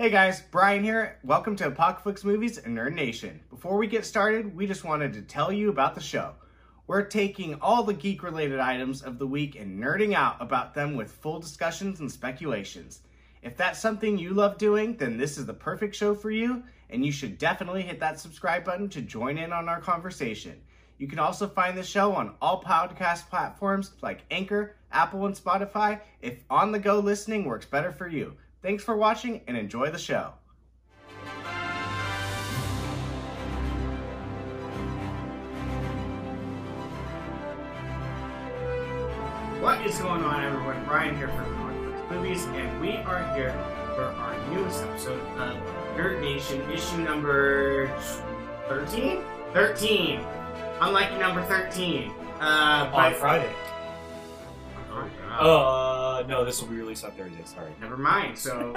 Hey guys, Brian here. Welcome to Apocalypse Movies and Nerd Nation. Before we get started, we just wanted to tell you about the show. We're taking all the geek related items of the week and nerding out about them with full discussions and speculations. If that's something you love doing, then this is the perfect show for you, and you should definitely hit that subscribe button to join in on our conversation. You can also find the show on all podcast platforms like Anchor, Apple, and Spotify if on the go listening works better for you. Thanks for watching and enjoy the show. What is going on, everyone? Brian here from Apocalypse Movies, and we are here for our newest episode of Nerd Nation, issue number 13? 13! Unlucky number 13. Uh, on but Friday. Uh, no, this will be released on Thursday. Sorry. Never mind. So,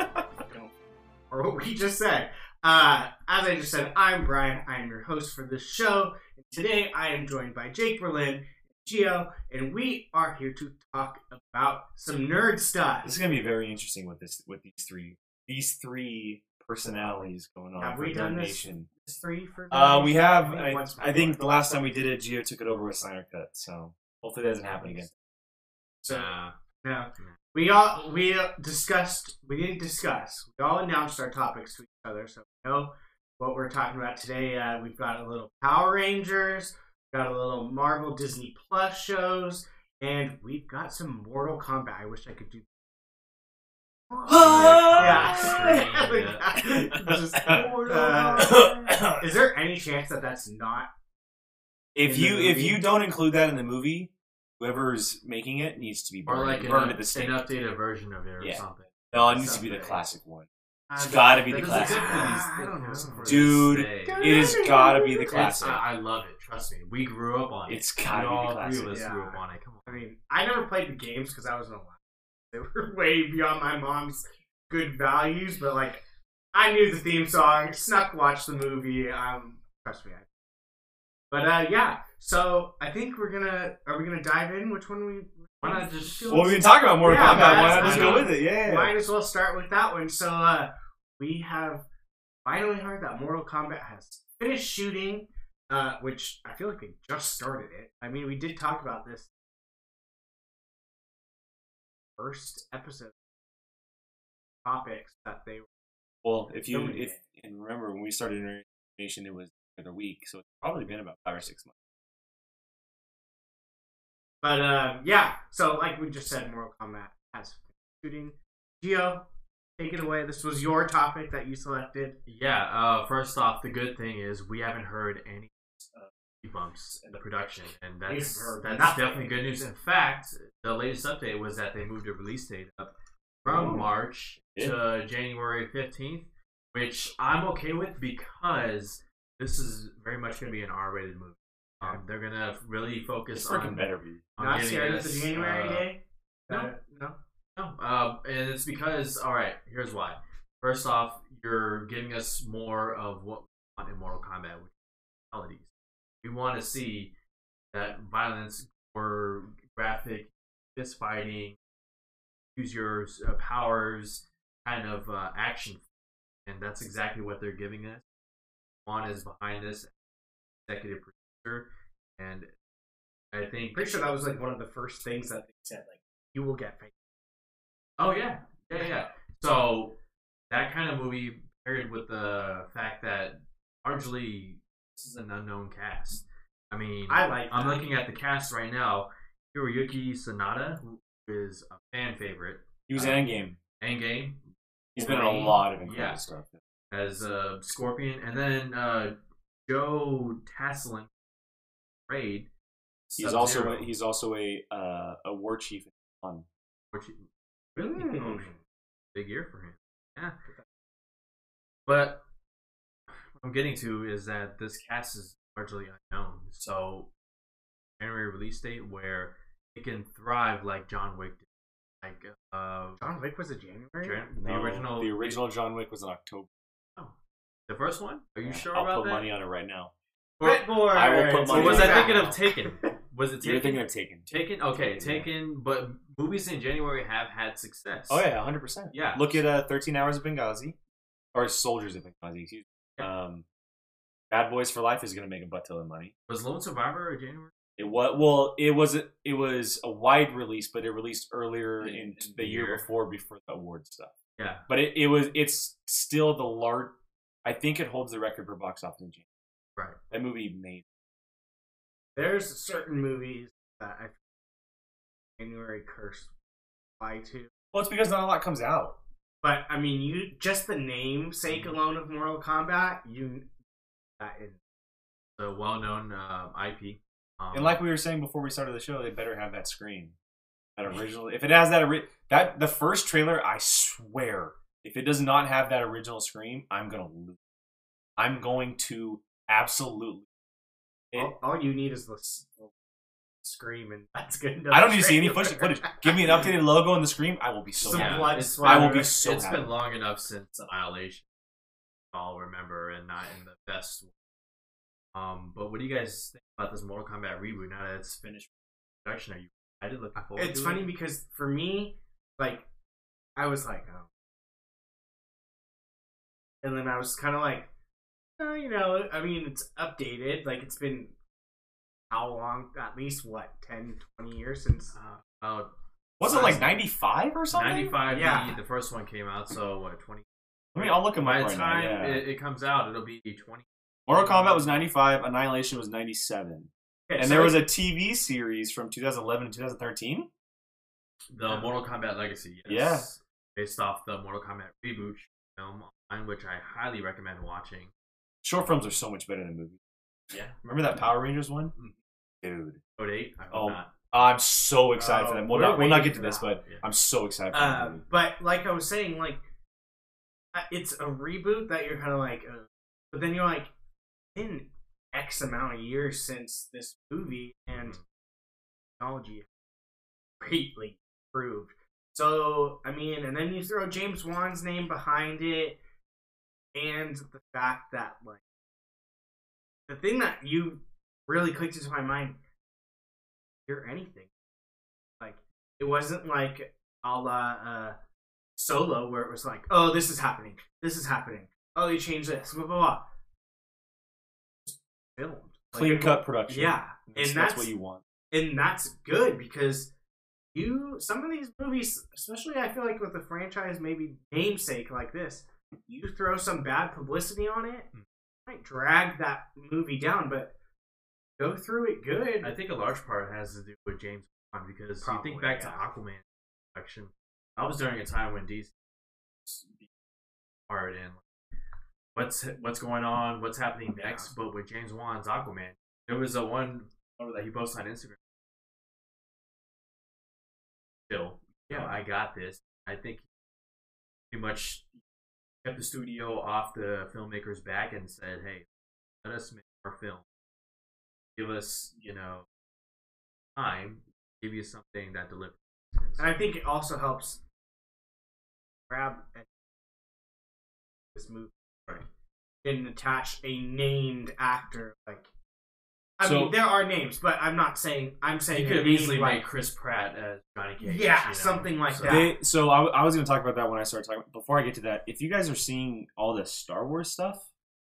or what we just said. Uh, as I just said, I'm Brian. I am your host for this show. And today, I am joined by Jake Berlin, Geo, and we are here to talk about some nerd stuff. This is gonna be very interesting with this with these three these three personalities going on Have we done Nerd this? Three for. Uh, we have. think I, I think the last time we did it, Geo took it over with Snyder Cut. So hopefully that doesn't happen again. So, no. We all we discussed. We didn't discuss. We all announced our topics to each other, so we know what we're talking about today. Uh, we've got a little Power Rangers, got a little Marvel Disney Plus shows, and we've got some Mortal Kombat. I wish I could do. yeah. Just, uh, is there any chance that that's not? If you if movie? you don't include that in the movie, whoever's making it needs to be burned, Or like burned up- at the stake. an updated version of it or Yeah. something. No, it needs to be the classic one. It's gotta be the classic. doesn't one. exist I don't know. for this Dude, day. It has gotta be the classic. I, I love it. Trust me. We grew up on it. It's gotta we be the all three of classic. us grew Yeah. up on it. Come I mean, I never played the games because I wasn't allowed. They were way beyond my mom's good values, but like, I knew the theme song, snuck watched the movie. Um, trust me. I, but uh, yeah. So I think we're gonna. Are we gonna dive in? Which one we? Why not just- Well, we've been talking about Mortal Yeah, Kombat. Why that's- not just I go with it? Yeah. Might as well start with that one. So uh, we have finally heard that Mortal Kombat has finished shooting, uh, which I feel like they just started it. I mean, we did talk about this first episode topics that they were. Well, if you if and remember when we started Nation, it was the other week, so it's probably been about five or six months. But um, yeah, so like we just said, Mortal Kombat has shooting. Geo, take it away. This was your topic that you selected. Yeah. Uh, first off, the good thing is we haven't heard any uh, bumps in the production, and that's that's nothing. definitely good news. In fact, the latest update was that they moved the release date up from Oh. March to January fifteenth, which I'm okay with because this is very much going to be an R-rated movie. Um, they're gonna really focus It's freaking on, better be. on Not getting scared of us, the January uh, day. no. Uh, no. No, um, and it's because all right. Here's why. First off, you're giving us more of what we want in Mortal Kombat, which is fatalities. We want to see that violence or graphic fist fighting, use your uh, powers, kind of uh, action, and that's exactly what they're giving us. Wan is behind this, executive producer, and I think Pretty sure that was like one of the first things that they said. Like, you will get famous. Oh yeah, yeah, yeah. So that kind of movie paired with the fact that largely this is an unknown cast. I mean, I like I'm that. looking at the cast right now. Hiroyuki Sanada, who is a fan favorite, He was in Endgame. Endgame He's been in a lot of incredible yeah. stuff. as uh, Scorpion, and then uh, Joe Taslim, Raid. He's also Sub-Zero. he's also a uh, a war chief in one. Which really Mm. big year for him. Yeah. But what I'm getting to is that this cast is largely unknown. So January release date where it can thrive like John Wick did. Like uh John Wick was a January. Jan- the original the original John Wick was in October. Oh. The first one? Are you Yeah, sure I'll about put that? money on it right now. Or, I will put or money was on I thinking of Taken? Was it You're Taken? thinking of Taken. Taken? Okay, Taken, yeah. But movies in January have had success. Oh yeah, hundred percent. Yeah. Look at uh, Thirteen Hours of Benghazi. or Soldiers of Benghazi. Excuse me. Um, Bad Boys for Life is going to make a butt ton of money. Was Lone Survivor a January? It was well, it was a, it was a wide release, but it released earlier In- in, in the the year year. before before the award stuff. Yeah. But it, it was it's still the large. I think it holds the record for box office in January. Right. That movie made. There's certain movies that I January curse by to. Well, it's because not a lot comes out. But I mean, you just the namesake alone of Mortal Kombat, you that is The well-known uh, IP. Um, And like we were saying before we started the show, they better have that screen, that original. If it has that ori- that the first trailer, I swear, if it does not have that original scream, I'm gonna lose. I'm going to absolutely. It- all, all you need is the s- scream, and that's good. enough I don't need to see any footage. footage. Give me an updated logo and the scream. I will be so Some happy. blood. I will be so it's happy. been long enough since Annihilation. I'll remember, and not in the best. Um, but what do you guys think about this Mortal Kombat reboot now that it's finished production? Are you excited? Looking forward It's to funny it? because for me, like, I was like, oh. And then I was kind of like, oh, you know, I mean, it's updated. Like, it's been how long? At least, what, 10, 20 years since. Uh, about Was it like 95 or something? 95 Yeah. the, the first one came out, so what, 20? I mean, I'll look at By my the right time now. Yeah. it, it comes out, it'll be 20. Mortal Kombat was 95. Annihilation was 97. Okay, And so there was a TV series from 2011 to 2013. The Yeah. Mortal Kombat Legacy, yes. Yeah. Based off the Mortal Kombat reboot film, which I highly recommend watching. Short films are so much better than movies. Yeah. Remember that Power Rangers one? Mhm. Dude. Code 8? I hope Oh, not. I'm so excited for Oh, that. We'll we're not, we'll not get to this, that. but Yeah. I'm so excited for that Uh, but like I was saying, like it's a reboot that you're kind of like, uh, but then you're like, in X amount of years since this movie, and technology greatly improved. So I mean, and then you throw James Wan's name behind it, and the fact that like the thing that you really clicked into my mind, hear anything like it wasn't like a la uh, Solo where it was like, oh, this is happening, this is happening, oh, you changed this, blah blah blah. Just filmed Like, clean-cut production. Yeah, That's, and that's that's what you want. and that's good because you some of these movies, especially I feel like with a franchise maybe namesake like this, you throw some bad publicity on it, Hmm. might drag that movie down, but go through it good. I think a large part has to do with James Wan because you think back yeah. to Aquaman action. I was during a time when DC was hard and what's what's going on, what's happening next. But with James Wan's Aquaman, there was a one that he posted on Instagram. Still, yeah, I got this. I think pretty much kept the studio off the filmmaker's back and said, "Hey, let us make our film. Give us, you know, time. Give you something that delivers." And I think it also helps grab this movie Right. and attach a named actor. Like, I So- mean, there are names, but I'm not saying. I'm saying You could easily like, made Chris Pratt as Johnny Cage. Yeah, you know? something like So- that. They, so I, I was going to talk about that when I started talking. Before I get to that, if you guys are seeing all this Star Wars stuff,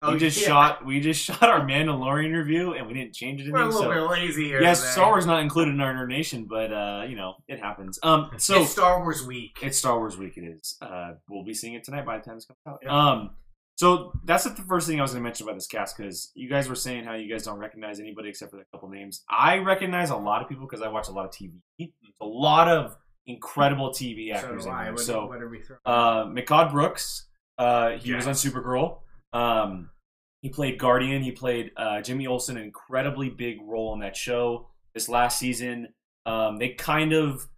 Oh, we just yeah. shot we just shot our Mandalorian review and we didn't change it. We're a anything, little so bit lazy here. yes, today. Star Wars not included in our nation, but uh, you know it happens. Um, so it's Star Wars week. It's Star Wars week. It is. Uh, we'll be seeing it tonight by the time this comes out. Yeah. Um, so that's the first thing I was going to mention about this cast because you guys were saying how you guys don't recognize anybody except for a couple names. I recognize a lot of people because I watch a lot of TV. A lot of incredible TV so actors do in I. there. So what are we throwing? uh, Mehcad Brooks, uh, he was on Supergirl. Um, he played Guardian. He played uh, Jimmy Olsen, an incredibly big role in that show. This last season, um, they kind of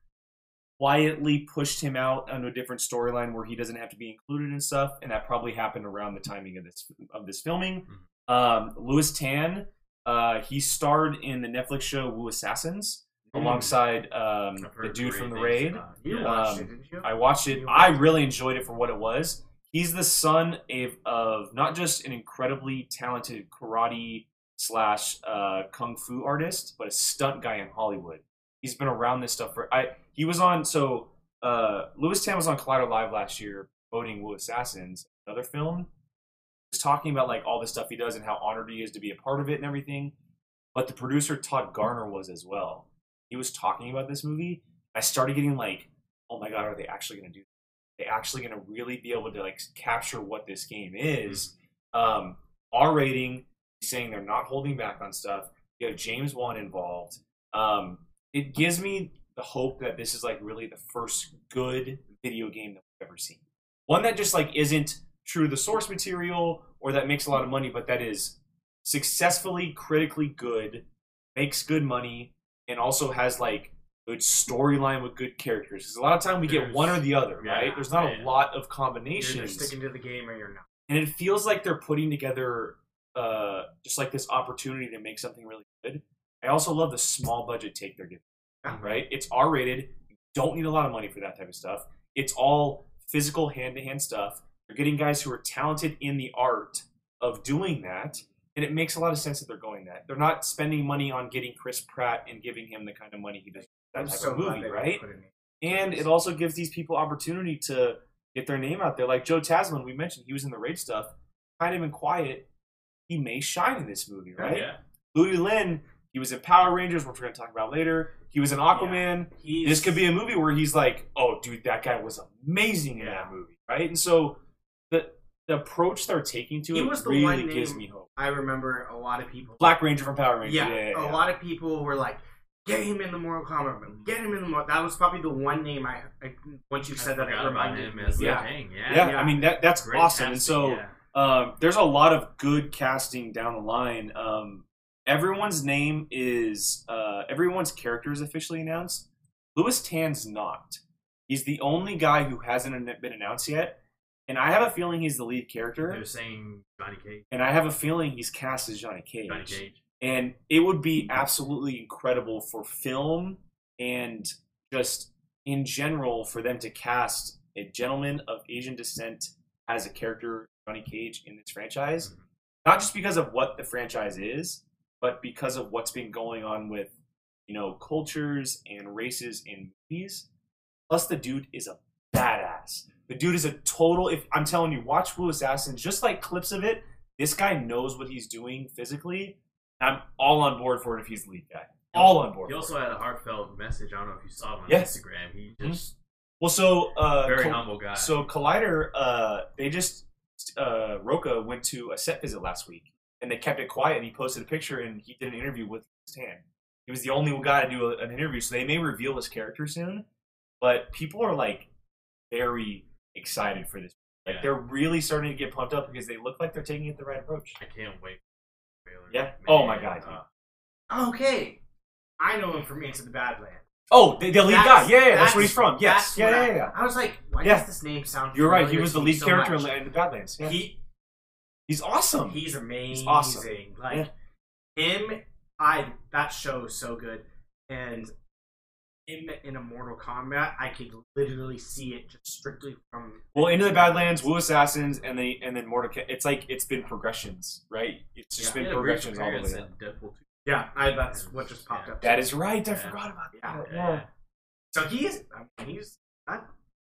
quietly pushed him out onto a different storyline where he doesn't have to be included and stuff, and that probably happened around the timing of this of this filming. Um, Lewis Tan, uh, he starred in the Netflix show Wu Assassins Mm. alongside um, the dude from the Raid. you Yeah. watched um, it, you? I watched it. I it. really enjoyed it for what it was. He's the son of, of not just an incredibly talented karate slash uh, kung fu artist, but a stunt guy in Hollywood. He's been around this stuff for. I he was on so uh, Lewis Tan was on Collider Live last year, voting Wu Assassins. another film. He's talking about like all the stuff he does and how honored he is to be a part of it and everything. But the producer Todd Garner was as well. He was talking about this movie. I started getting like, oh my god, are they actually going to do? Are they actually going to really be able to like capture what this game is? Um, R rating, saying they're not holding back on stuff. You have James Wan involved. Um, it gives me the hope that this is like really the first good video game that we've ever seen. One that just like isn't true to the source material or that makes a lot of money, but that is successfully critically good, makes good money, and also has like good storyline with good characters. Because a lot of time we get one or the other, yeah, right? There's not yeah. a lot of You're combinations sticking to the game or you're not. and it feels like they're putting together uh, just like this opportunity to make something really good. I also love the small budget take they're giving. Yeah. Right? It's R rated. You don't need a lot of money for that type of stuff. It's all physical hand to hand stuff. They're getting guys who are talented in the art of doing that. And it makes a lot of sense that they're going that. They're not spending money on getting Chris Pratt and giving him the kind of money he does for that I'm type so of movie, right? it. And it also gives these people opportunity to get their name out there. Like Joe Taslim, we mentioned, he was in the raid stuff, kind of been quiet. He may shine in this movie, right? Yeah. Ludi Lin, he was in Power Rangers, which we're going to talk about later. He was in Aquaman. He's, This could be a movie where he's like, "Oh, dude, that guy was amazing in that movie," right? And so the the approach they're taking to He it was the really one gives me hope. I remember a lot of people. Black Ranger from Power Rangers. yeah, Yeah, yeah, yeah. a lot of people were like, "Get him in the Mortal Kombat movie. Get him in the." Mortal. That was probably the one name I. I once you I said that, I forgot about reminded him me. as Yeah. Liu Yeah. yeah, yeah. I mean that that's Great awesome. And so yeah. Um, there's a lot of good casting down the line. Um, everyone's name is uh, everyone's character is officially announced. Lewis Tan's not. He's the only guy who hasn't been announced yet, and I have a feeling he's the lead character. They're saying Johnny Cage. And I have a feeling he's cast as Johnny Cage. Johnny Cage. And it would be absolutely incredible for film and just in general for them to cast a gentleman of Asian descent as a character, Johnny Cage, in this franchise. Mhm. Not just because of what the franchise is, but because of what's been going on with, you know, cultures and races in movies. Plus, the dude is a badass. The dude is a total. If I'm telling you, watch Wu Assassins, just like clips of it. This guy knows what he's doing physically. I'm all on board for it if he's the lead guy. All on board. He also had a heartfelt message. I don't know if you saw it on Yeah. Instagram. He just well, so uh, very Col- humble guy. So Collider, uh, they just uh, Roca went to a set visit last week, and they kept it quiet. And he posted a picture, and he did an interview with Stan. He was the only guy to do a, an interview, so they may reveal his character soon. But people are like very excited for this. Like Yeah. they're really starting to get pumped up because they look like they're taking it the right approach. I can't wait. Yeah. Oh my God, uh, Okay, I know him from Into the Badlands. Oh, the, the lead That's- guy. Yeah, yeah, that's, that's- where he's from. Yes. Yeah, yeah, yeah. I was like, why Yeah. does this name sound? You're right. He was the lead so character much? in the Badlands. Yeah. He he's awesome. He's amazing. awesome. Like him, I that show is so good, and him in a Mortal Kombat, I could literally see it just strictly from. Well, into the Badlands, Wu Assassins, and the and then Mordecai. It's like it's been progressions, right? It's just Yeah, been he had a great progressions all the way. up. in Deadpool 2. Yeah, I, that's what just popped Yeah. up. That is right. I Yeah. forgot about that. Yeah. So he's I mean, he's not,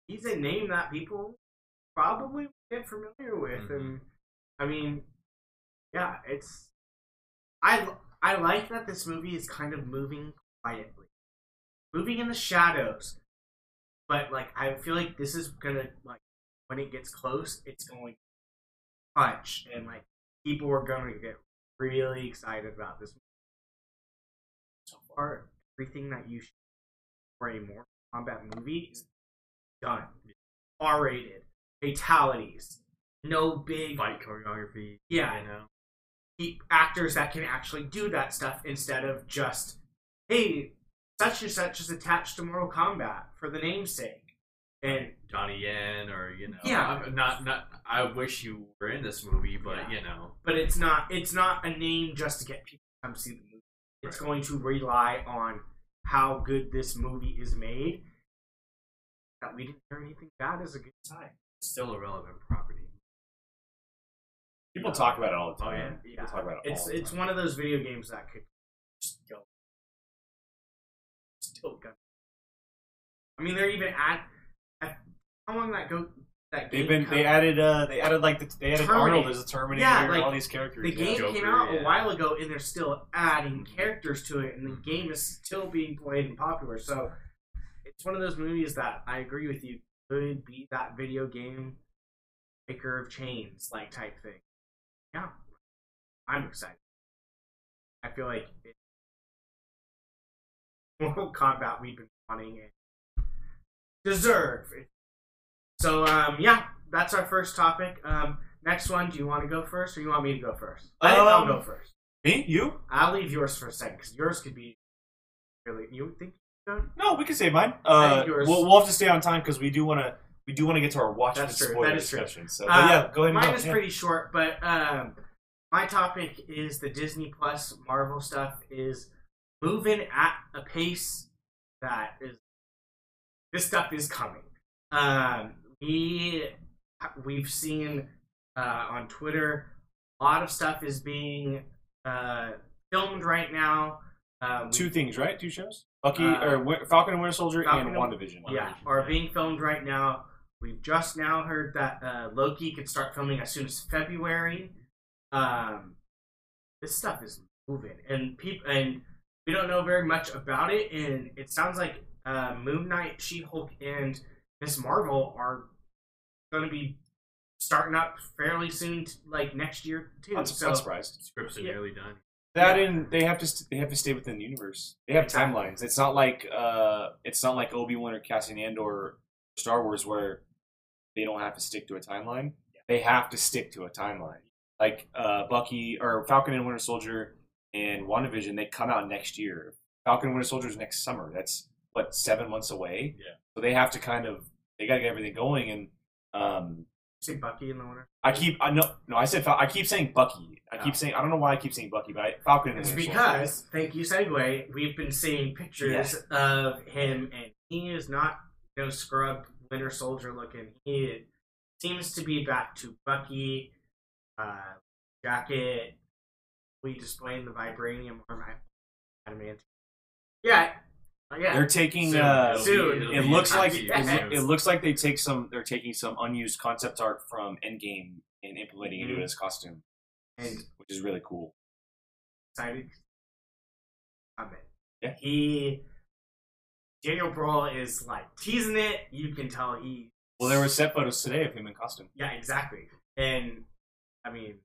he's a name that people probably get familiar with, Mhm. and I mean, yeah, it's I I like that this movie is kind of moving quietly, moving in the shadows, but like I feel like this is gonna like when it gets close, it's going to punch, and like people are gonna get really excited about this. So far, everything that you should for a Mortal Kombat movie is done. R rated, fatalities, no big Fight choreography. Yeah. You know? keep actors that can actually do that stuff instead of just, hey, such and such is attached to Mortal Kombat for the namesake. And Johnny Yen or, you know. Yeah. I'm not, not, I wish you were in this movie, but, Yeah. you know. but it's not it's not a name just to get people to come see the movie. It's Right. going to rely on how good this movie is made. That we didn't hear anything bad is a good sign. Still a relevant property. People talk about it all the time. Oh, time. yeah. People talk about it It's the it's time. one of those video games that could just go still go. I mean, they're even at, at how long that go that game. They've game been they added uh they added like the, they added Terminator. Arnold as a Terminator Yeah, like, all these characters. the yeah. game Joker, came out yeah. a while ago, and they're still adding characters to it, and the game is still being played and popular. So it's one of those movies that I agree with you could be that video game breaker of chains like type thing. Yeah, I'm excited. I feel like it, Mortal Kombat we've been wanting and deserve. So um, yeah, that's our first topic. Um, next one, do you want to go first, or you want me to go first? I think I'll Um, go first. Me? You? I'll leave yours for a second because yours could be really. You think? No, we can save mine. Uh, yours- we'll, we'll have to stay on time because we do want to we do want to get to our watch That's and true, spoiler that is true. discussion. So, but Uh, yeah, go ahead. and Mine go. is Yeah. pretty short, but um, my topic is the Disney Plus Marvel stuff is moving at a pace that is. This stuff is coming. Um, we we've seen uh, on Twitter a lot of stuff is being uh, filmed right now. Uh, we- Two things, right? Two shows. Bucky Uh, or Falcon and Winter Soldier Falcon and and- WandaVision. yeah, are being filmed right now. We've just now heard that uh, Loki could start filming as soon as February. Um, this stuff is moving, and people and we don't know very much about it. And it sounds like uh, Moon Knight, She Hulk, and Ms. Marvel are going to be starting up fairly soon, t- like next year too. Not, so not surprised. Scripts are Yeah. nearly done. That Yeah. and they have to st- they have to stay within the universe. They have Exactly. timelines. It's not like uh it's not like Obi Wan or Cassian Andor or Star Wars where they don't have to stick to a timeline. They have to stick to a timeline. Like uh Bucky or Falcon and Winter Soldier and WandaVision, they come out next year. Falcon and Winter Soldier is next summer. That's what seven months away. Yeah. So they have to kind of they got to get everything going and um you say Bucky in the winter. I keep I no no I said I keep saying Bucky. I Oh. keep saying I don't know why I keep saying Bucky, but I, Falcon and It's Winter Soldier. because, thank you, segue. We've been seeing pictures of him, and he is not no scrub Winter Soldier looking. He seems to be back to Bucky, uh, jacket. We displaying the vibranium arm. I- Adamant. Yeah, uh, yeah. They're taking. Soon. Uh, It'll soon. it'll it looks like empty it, soon. it looks like they take some. They're taking some unused concept art from Endgame and implementing it into Mhm. his costume, and which is really cool. excited. I'm in. Yeah. He. Daniel Bruhl is like teasing it. You can tell he. Well, there were set photos today of him in costume. Yeah, exactly. And I mean,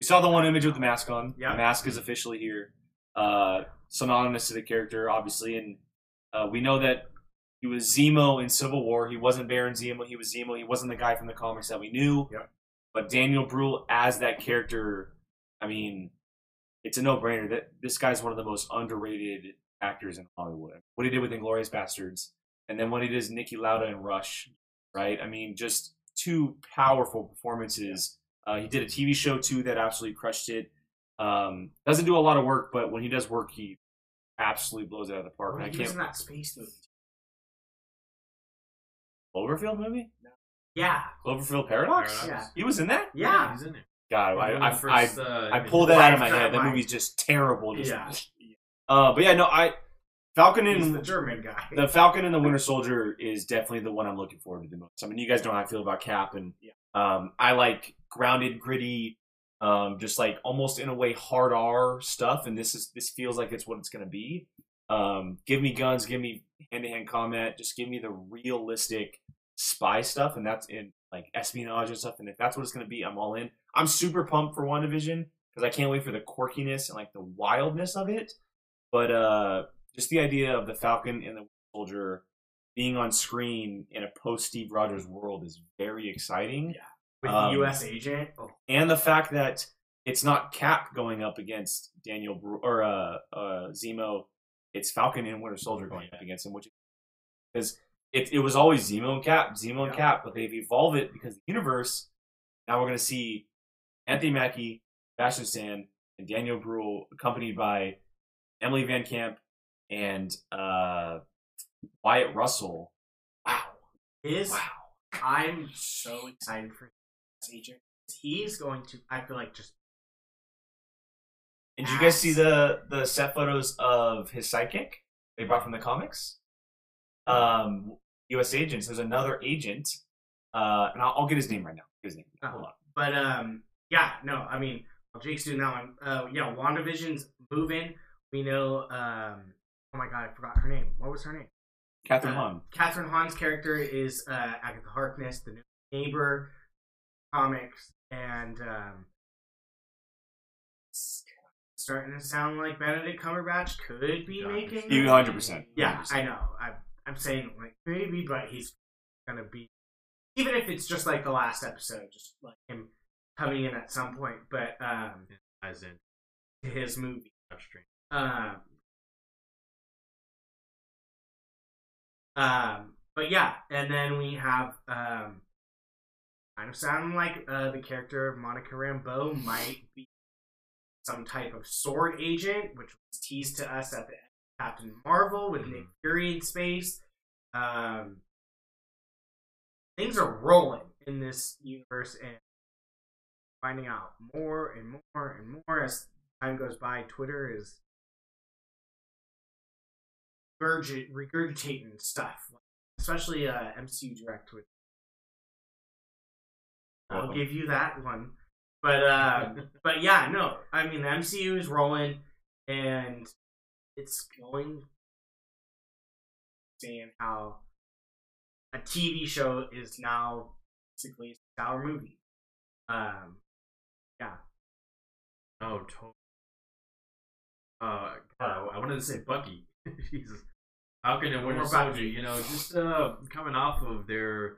You saw the one image with the mask on. Yeah. The mask is officially here. Uh, synonymous to the character, obviously, and uh, we know that he was Zemo in Civil War. He wasn't Baron Zemo. He was Zemo. He wasn't the guy from the comics that we knew. Yep. But Daniel Bruhl as that character, I mean, it's a no-brainer that this guy's one of the most underrated actors in Hollywood. What he did with Inglorious Bastards, and then what he did as Niki Lauda in Rush, right? I mean, just two powerful performances. Uh, he did a TV show too that absolutely crushed it. Um, doesn't do a lot of work, but when he does work, he absolutely blows it out of the park. And I he was in can't. that space movie. Cloverfield movie? Yeah, Cloverfield Paradox? Paradox. Yeah. He was in that? yeah. he's in there. God, I, One I, of I, first, uh, I pulled that out of my Life head. That movie's just terrible. Just, Yeah. Uh, but yeah, no, I Falcon He's and the German guy. the Falcon and the Winter Soldier is definitely the one I'm looking forward to the most. I mean, you guys know how I feel about Cap, and um, I like grounded, gritty, um, just like almost in a way hard R stuff. And this is this feels like it's what it's going to be. Um, give me guns, give me hand to hand combat, just give me the realistic spy stuff, and that's in like espionage and stuff. And if that's what it's going to be, I'm all in. I'm super pumped for WandaVision because I can't wait for the quirkiness and like the wildness of it. But uh, just the idea of the Falcon and the Winter Soldier being on screen in a post Steve Rogers world is very exciting. Yeah. With um, the U.S. agent. Oh, And the fact that it's not Cap going up against Daniel Bru- or uh, uh, Zemo, it's Falcon and Winter Soldier going up against him, which because it, it was always Zemo and Cap, Zemo and Yeah. Cap, but they've evolved it because the universe. Now we're going to see Anthony Mackie, Sebastian Stan, and Daniel Bruhl accompanied by Emily Van Camp and uh, Wyatt Russell. Wow. his. Wow. I'm so excited for U.S. agent. He's going to. I feel like just. And did you guys see the the set photos of his sidekick they brought from the comics? Um, U.S. agents. There's another agent Uh, and I'll, I'll get his name right now. His name. Oh. Hold on. But um, yeah, no, I mean, Jake's doing that one, uh, yeah, WandaVision's moving. We know, um, oh my god, I forgot her name. What was her name? Kathryn Uh, Hahn. Kathryn Hahn's character is uh, Agatha Harkness, the neighbor comics, and um, starting to sound like Benedict Cumberbatch could be God, making. You 100%. Yeah, I know. I'm, I'm saying like maybe, but he's gonna be, even if it's just like the last episode, just like him coming in at some point. But um, As in his movie. Um, um, but yeah, and then we have um, kind of sounding like uh, the character of Monica Rambeau might be some type of S.W.O.R.D. agent, which was teased to us at the end of Captain Marvel with Nick Fury in space. Um, things are rolling in this universe, and finding out more and more and more as time goes by. Twitter is regurgit- regurgitating stuff, especially uh, MCU Direct Twitter. I'll Welcome. give you that one, but uh, but yeah, no, I mean the MCU is rolling, and it's going. Saying how a TV show is now basically a sour movie. Um, yeah, Oh, totally. Uh, God, I wanted to say Bucky. Jesus. Falcon and Winter Soldier, you know, just uh, coming off of their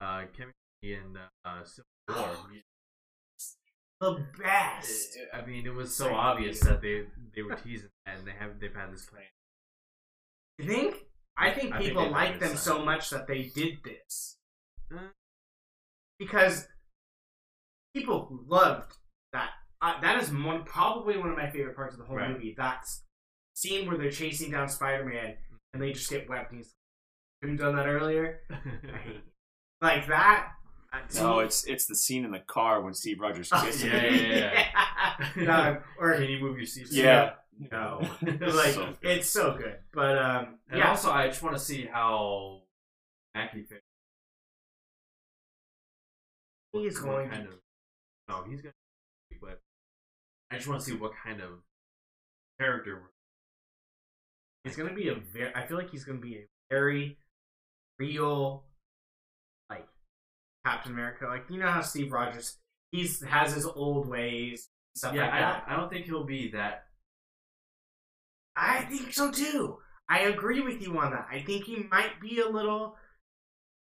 uh, chemistry in uh, Civil War. the best. I mean, it was so Thank obvious that they they were teasing that and they have they've had this plan. You think? I think I think people like them so uh, much that they did this Uh. because people loved that. Uh, that is one probably one of my favorite parts of the whole Right. movie. That's scene where they're chasing down Spider-Man and they just get webbed. And he's couldn't have done that earlier. I hate it. like that. No, me- it's it's the scene in the car when Steve Rogers Oh, kisses yeah, him. yeah, yeah. no, or Can you move your seat? Yeah. no, like So- it's so good. But um, And yeah, also, I just want to see how Mackie fits. he is what going kind to of. No, he's gonna. But I just want to see what kind of character. He's gonna be a very. I feel like he's gonna be a very real, like Captain America. Like you know how Steve Rogers, he's has his old ways, stuff Yeah, like I that. don't, I don't think he'll be that. I think so too. I agree with you on that. I think he might be a little,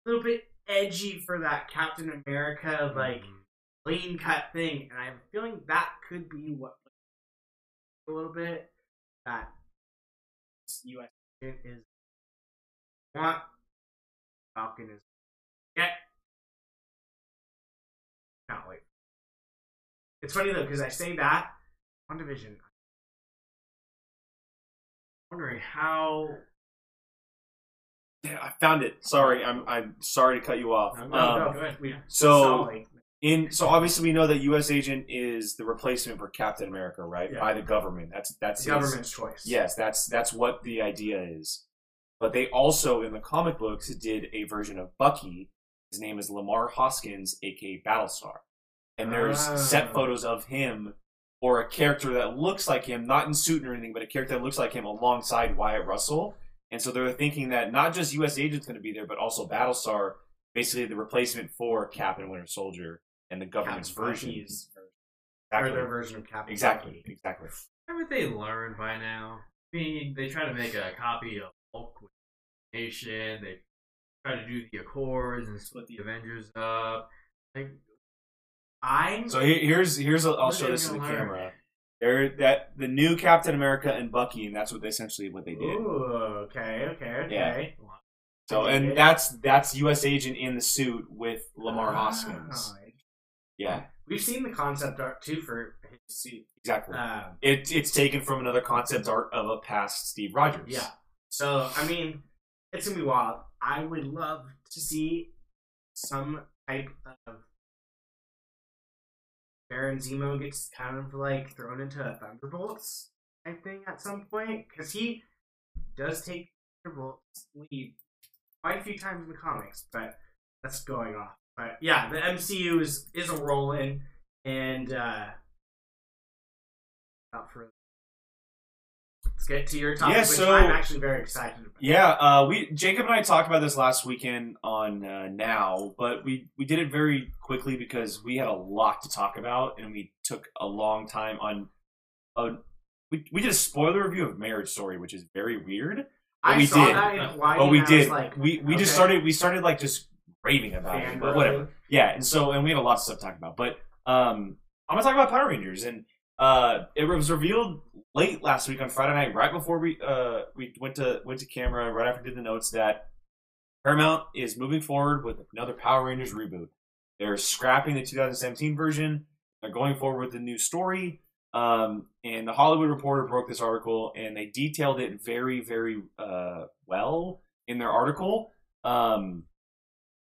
little bit edgy for that Captain America like Mhm. clean cut thing, and I have a feeling that could be what a little bit that U.S. is want Falcon is get. Can't wait. It's funny though because I say that on division. wondering how. Yeah, I found it. Sorry, I'm I'm sorry to cut you off. No, Um, no, go ahead. We, so solid. In so obviously we know that U.S. Agent is the replacement for Captain America, right? Yeah. By the government. That's that's the his- government's choice. Yes, that's that's what the idea is. But they also in the comic books did a version of Bucky. His name is Lamar Hoskins, aka Battlestar, and there's Ah. set photos of him or a character that looks like him, not in suit or anything, but a character that looks like him alongside Wyatt Russell. And so they're thinking that not just U.S. Agent's going to be there, but also Battlestar, basically the replacement for Cap and Winter Soldier and the government's version. Bucky's. Exactly. Or their version of Captain America. Exactly. Bucky. Exactly. Haven't they learned by now? I mean, they try to make a copy of Hulk with Nation. They try to do the Accords and split the Avengers up. Like, I'm So here, here's here's a, I'll show this to the learn? camera. They're that the new Captain America and Bucky, and that's what they, essentially what they did. Ooh, okay, okay, Yeah. okay. So and that's that's U.S. Agent in the suit with Lamar Ah. Hoskins. Yeah, We've seen the concept art too for his suit. exactly. Um, it it's taken from another concept art of a past Steve Rogers. yeah. So I mean, it's gonna be wild. I would love to see some type of Baron Zemo gets kind of like thrown into a Thunderbolts type thing at some point because he does take Thunderbolts lead quite a few times in the comics, but that's going off But yeah, the MCU is is a rolling, and uh, further, let's get to your topic, Yeah, which so- I'm actually very excited about. Yeah, uh, we Jacob and I talked about this last weekend on uh, Now, but we we did it very quickly because we had a lot to talk about, and we took a long time on. Uh, we we did a spoiler review of Marriage Story, which is very weird. I we saw did. that in But we and I was did. like, we we just started. We started like just raving about it, but whatever. Yeah, and so and we had a lot of stuff to talk about, but um, I'm gonna talk about Power Rangers, and uh, it was revealed late last week on Friday night, right before we uh we went to went to camera, right after we did the notes that Paramount is moving forward with another Power Rangers reboot. They're scrapping the 2017 version. They're going forward with a new story. Um, and the Hollywood Reporter broke this article, and they detailed it very, very uh, well in their article, um,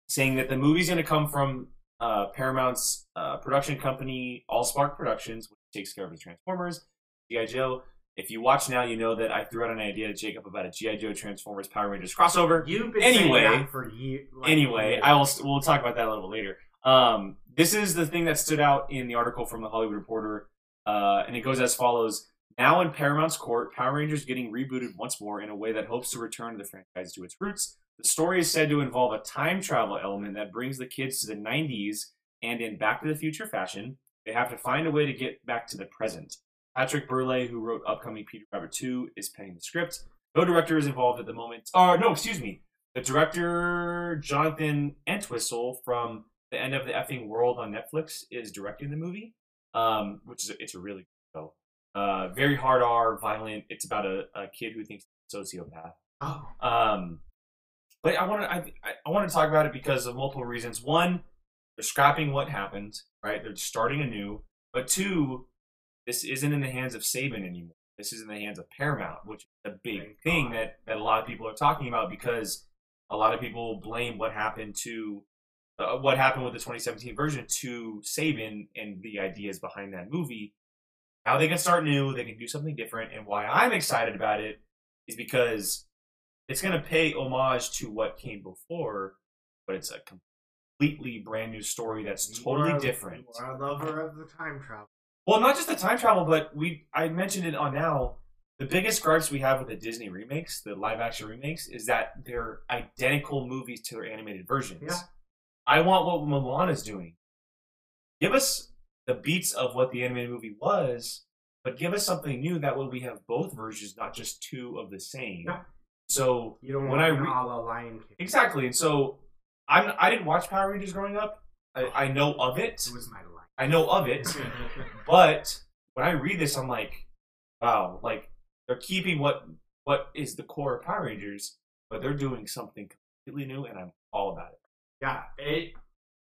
saying that the movie's going to come from uh, Paramount's uh, production company, Allspark Productions, which takes care of the Transformers, GI Joe. If you watch now, you know that I threw out an idea to Jacob about a GI Joe Transformers Power Rangers crossover. You've been Anyway- saying that for years. anyway, I will. We'll talk about that a little later. Um, this is the thing that stood out in the article from the Hollywood Reporter, uh, and it goes as follows: Now in Paramount's court, Power Rangers getting rebooted once more in a way that hopes to return the franchise to its roots. The story is said to involve a time travel element that brings the kids to the 90s, and in Back to the Future fashion, they have to find a way to get back to the present. Patrick Burleigh, who wrote upcoming Peter Rabbit 2, is penning the script. No director is involved at the moment. Oh, no, excuse me. The director, Jonathan Entwistle from The End of the Effing World on Netflix, is directing the movie, um, which is a, it's a really good show. Uh, very hard R, violent. It's about a, a kid who thinks he's a sociopath. Oh, Um, but I want to I, I- I want to talk about it because of multiple reasons. One, they're scrapping what happened, right? They're starting anew. But two, this isn't in the hands of Saban anymore. This is in the hands of Paramount, which is a big Thank thing God. that, that a lot of people are talking about because a lot of people blame what happened to uh, what happened with the 2017 version to Saban and the ideas behind that movie. Now they can start new, they can do something different, and why I'm excited about it is because it's going to pay homage to what came before, but it's a completely brand new story that's you totally are- different. You are a lover of the time travel. Well, not just the time travel, but we I mentioned it on now. The biggest gripes we have with the Disney remakes, the live action remakes, is that they're identical movies to their animated versions. Yeah. I want what Mulan is doing. Give us the beats of what the animated movie was, but give us something new. That way we have both versions, not just two of the same. Yeah. So You don't When want I re- a Lion King. exactly, and so I'm I didn't watch Power Rangers growing up. I, I know of it. It was my life. I know of it. But when I read this, I'm like, wow, like they're keeping what what is the core of Power Rangers, but they're doing something completely new, and I'm all about it. Yeah, it.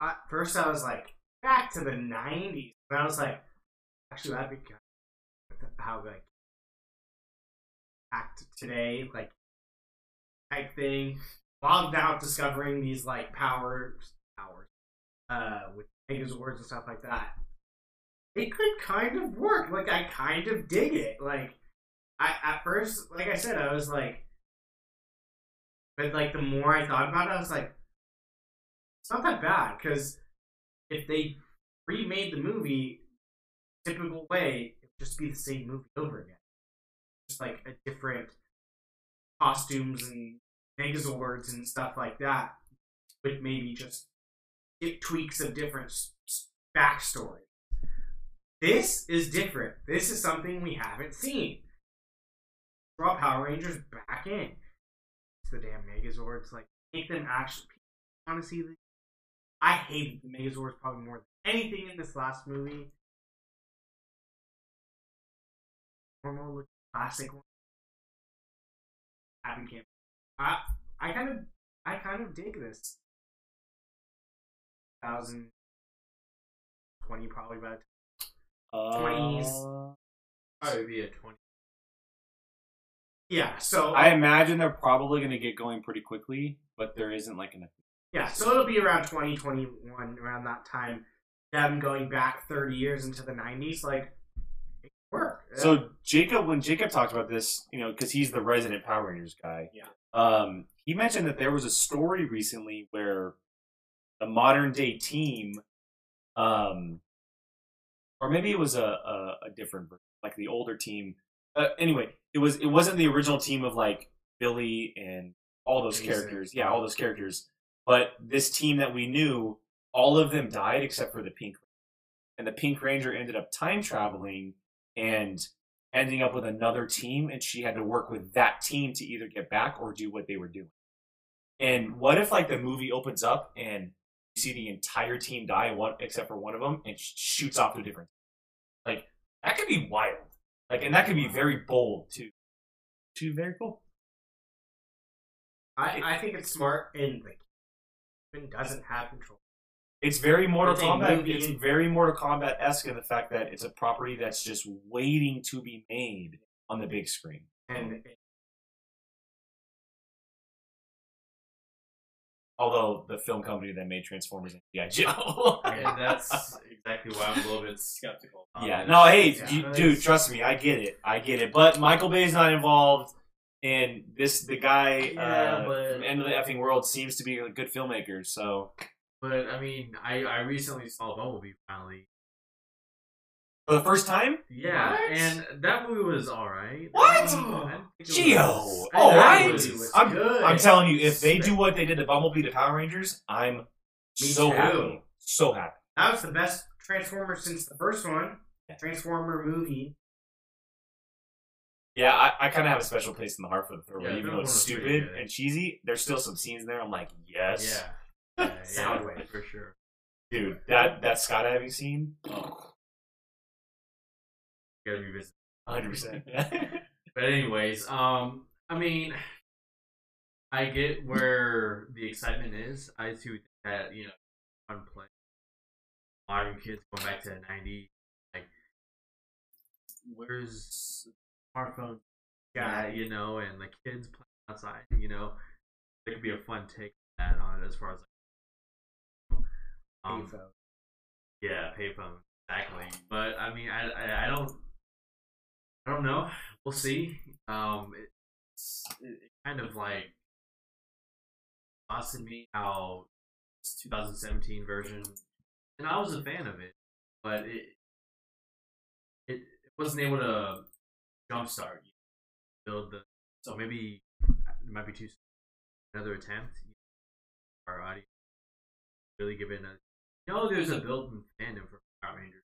At first, I was like, back to the '90s, and I was like, actually, that'd be good. How like act today, like type thing. While out discovering these like powers, powers, uh, with Megazords and stuff like that, it could kind of work. Like I kind of dig it. Like I at first, like I said, I was like, but like the more I thought about it, I was like it's not that bad because if they remade the movie typical way, it would just be the same movie over again. Just like a different costumes and megazords and stuff like that, with maybe just it tweaks of different backstory. This is different. This is something we haven't seen. Draw Power Rangers back in. It's the damn Megazords. Like make them actually. The I hated the Megazords probably more than anything in this last movie. Normal classic one. Happy Camp. I I kind of I kind of dig this. Thousand twenty probably about Twenties. Uh, Probably be a twenty. yeah. So I imagine they're probably going to get going pretty quickly, but there isn't like an. Yeah, so it'll be around 2021, around that time. Them going back 30 years into the 90s, like, it So Jacob, when Jacob talked about this, you know, because he's the resident Power Rangers guy, Yeah. um, he mentioned that there was a story recently where the modern day team, um, or maybe it was a, a, a different version, like the older team. Uh, anyway, it was it wasn't the original team of like Billy and all those Jason. characters. Yeah, all those characters. But this team that we knew, all of them died except for the Pink. And the Pink Ranger ended up time traveling and ending up with another team, and she had to work with that team to either get back or do what they were doing. And what if like the movie opens up and you see the entire team die, one except for one of them, and sh- shoots off to a different. Like that could be wild. Like, and that could be very bold too. Too very cool. I, I think it's smart and like even doesn't have control. It's very Mortal It's Kombat. movie. It's very Mortal Kombat esque in the fact that it's a property that's just waiting to be made on the big screen. And Although the film company that made Transformers and G.I. Joe. and that's exactly why I'm a little bit skeptical. Yeah. No, hey, Yeah. you, dude, trust me, I get it. I get it. But Michael Bay's not involved, and this the guy Yeah, uh, but- from End of the Effing World seems to be a good filmmaker. So But I mean, I I recently saw Bumblebee finally. for the first time, Yeah, What? and that movie was all right. What? I didn't think it was- Geo. All right. I'm-. I'm telling you, if they do what they did to Bumblebee to Power Rangers, I'm so too. happy, so happy. that was the best Transformer since the first one. Transformer movie. Yeah, I, I kind of have a special place in the heart for the third Yeah, one, even third though it's one was pretty stupid good. and cheesy. There's still some scenes there. I'm like, yes, Yeah, yeah, yeah, Soundwave. for sure. dude, that that skydiving scene, Gotta revisit. 100. percent But anyways, um, I mean, I get where the excitement is. I too think that you know, fun play. Modern kids going back to the '90s, like, where's smartphone? Yeah, you know, and the kids playing outside. You know, there could be a fun take on that on it as far as like, um, Payphone. yeah, payphone exactly. But I mean, I, I I don't I don't know. We'll see. Um, it's it, it kind of like lost in me how this 2017 version, and I was a fan of it, but it it, it wasn't able to jumpstart build the. So maybe it might be too another attempt. Our audience really give it a. Know, there's a hmm. built-in fandom for Power Rangers,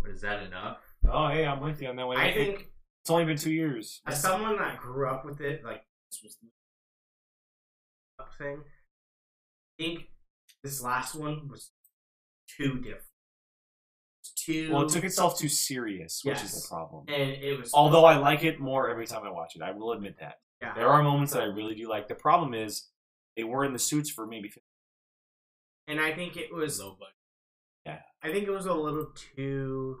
but is that enough? Oh, hey, I'm with you on that one. I think it's only been two years. as someone that grew up with it, like this was the thing. I think this last one was too different. Too Well, it took itself too serious, which is the problem. and it was Although I like it more every time I watch it, I will admit that. yeah. There are moments that I really do like. The problem is they were in the suits for maybe 50 and I think it was Low budget. I think it was a little too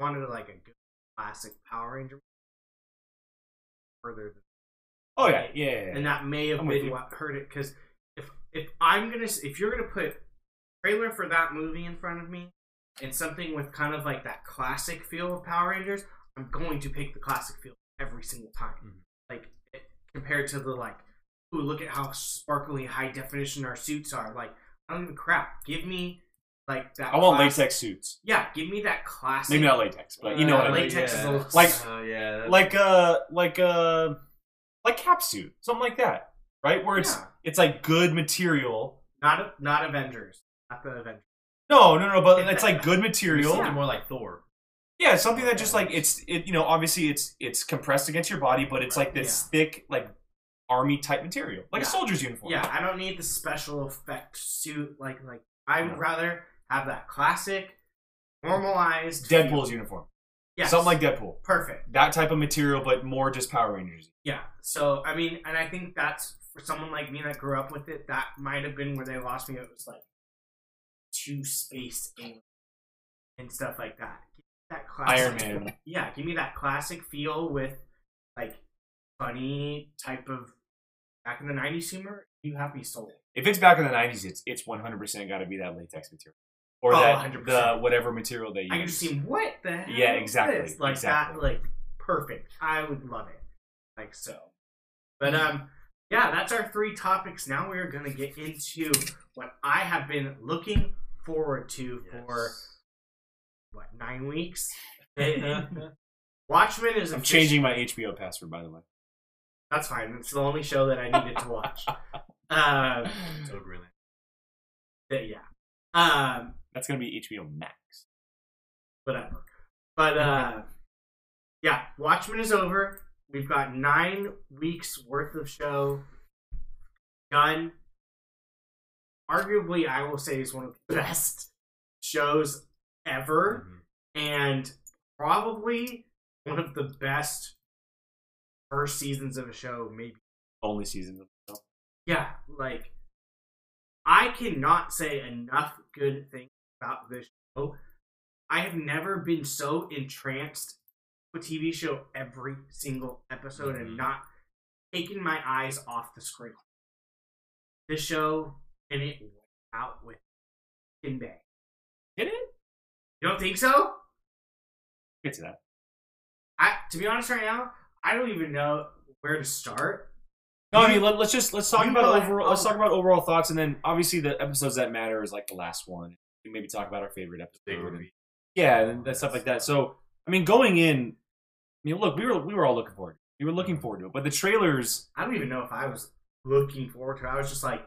wanted like a good classic Power Ranger further than Oh yeah, yeah, yeah, yeah. and that may have I'm been what hurt it because if if I'm gonna if you're gonna put trailer for that movie in front of me and something with kind of like that classic feel of Power Rangers, I'm going to pick the classic feel every single time. Mhm. Like it, compared to the like, ooh, look at how sparkly high definition our suits are. Like I don't even crap. Give me like that. I want class- latex suits. Yeah, give me that classic. Maybe not latex, but you know Uh, what I mean. latex is a little- Like- uh, yeah, that's- Like uh like uh like cap suit, something like that, right? Where it's Yeah. it's like good material. Not not Avengers. Not the Avengers. No, no, no, but it's like good material. something more like Thor. Yeah, something that just like it's it you know obviously it's it's compressed against your body, but it's like this thick like army type material, like Yeah. a soldier's uniform. Yeah, I don't need the special effect suit. Like, like I would No. rather have that classic, normalized Deadpool's uniform, Yes. something like Deadpool. perfect. That type of material, but more just Power Rangers. Yeah. So I mean, and I think that's for someone like me that grew up with it. That might have been where they lost me. It was like two space alien and stuff like that. Give me That classic, Iron Man. Yeah, give me that classic feel with like funny type of back in the '90s humor. You have me sold. If it's back in the '90s, it's it's 100 percent got to be that latex material or Oh, that 100%. the whatever material they use. I can just see what the hell Yeah, is exactly, this? like exactly. that like perfect I would love it like so but um yeah, that's our three topics. Now we are going to get into what I have been looking forward to for what nine weeks. Watchmen is I'm offici- changing my HBO password, by the way. That's fine. It's the only show that I needed to watch. Um, So really. but yeah. Um, That's gonna be HBO Max. whatever. But uh, yeah, Watchmen is over. We've got nine weeks worth of show done. Arguably, I will say is one of the best shows ever, Mhm. and probably one of the best first seasons of a show. Maybe, Only season of the show. yeah, like I cannot say enough good things about this show. I have never been so entranced with a TV show every single episode Mhm. and not taking my eyes off the screen. This show and it went out with in Bay. Did it? You don't think so? Get to that. I to be honest right now, I don't even know where to start. No, I mean let, us just let's talk about overall. Let's Oh. talk about overall thoughts, and then obviously the episodes that matter is like the last one. We maybe talk about our favorite Big episode. and- yeah, and that stuff like that. So I mean, going in, I mean, look, we were we were all looking forward. to it. We were looking mm-hmm. forward to it, but the trailers. I don't even know if I was looking forward to it. I was just like,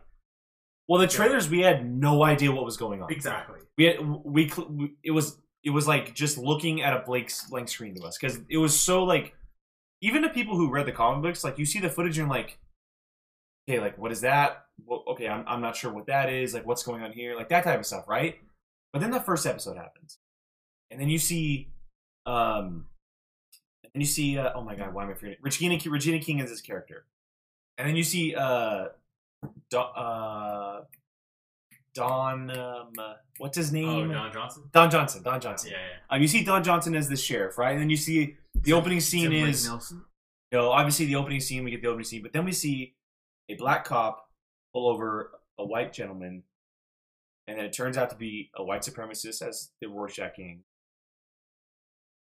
Well, the trailers we had no idea what was going on. exactly. We had we, we it was it was like just looking at a blank blank screen to us because it was so like even to people who read the comic books, like you see the footage and you're like, okay, like what is that? Well, okay, I'm I'm not sure what that is. Like what's going on here? Like that type of stuff, right? But then the first episode happens, and then you see, um, and you see, uh, oh my god, why am I forgetting? Regina Regina King is this character, and then you see, uh, Do, uh, Don, um, uh, what's his name? Oh, name? Don Johnson. Don Johnson. Don Johnson. Yeah, yeah. Um, you see Don Johnson as the sheriff, right? And then you see the opening scene is, Nelson. you know, obviously the opening scene. We get the opening scene, but then we see a black cop pull over a white gentleman, and then it turns out to be a white supremacist as the Rorschach gang.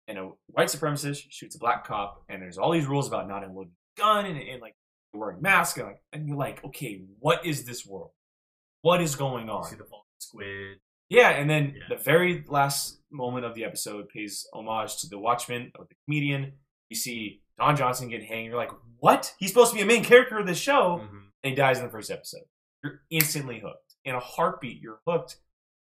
And a white supremacist shoots a black cop, and there's all these rules about not unloading a gun and, and like wearing masks, and, like, and you're like, okay, what is this world? What is going on? see the falling squid. Yeah, and then Yeah. the very last moment of the episode pays homage to the Watchmen of the comedian. You see Don Johnson get hanged. You're like, what? He's supposed to be a main character of this show, Mhm. and he dies in the first episode. You're instantly hooked. In a heartbeat, you're hooked,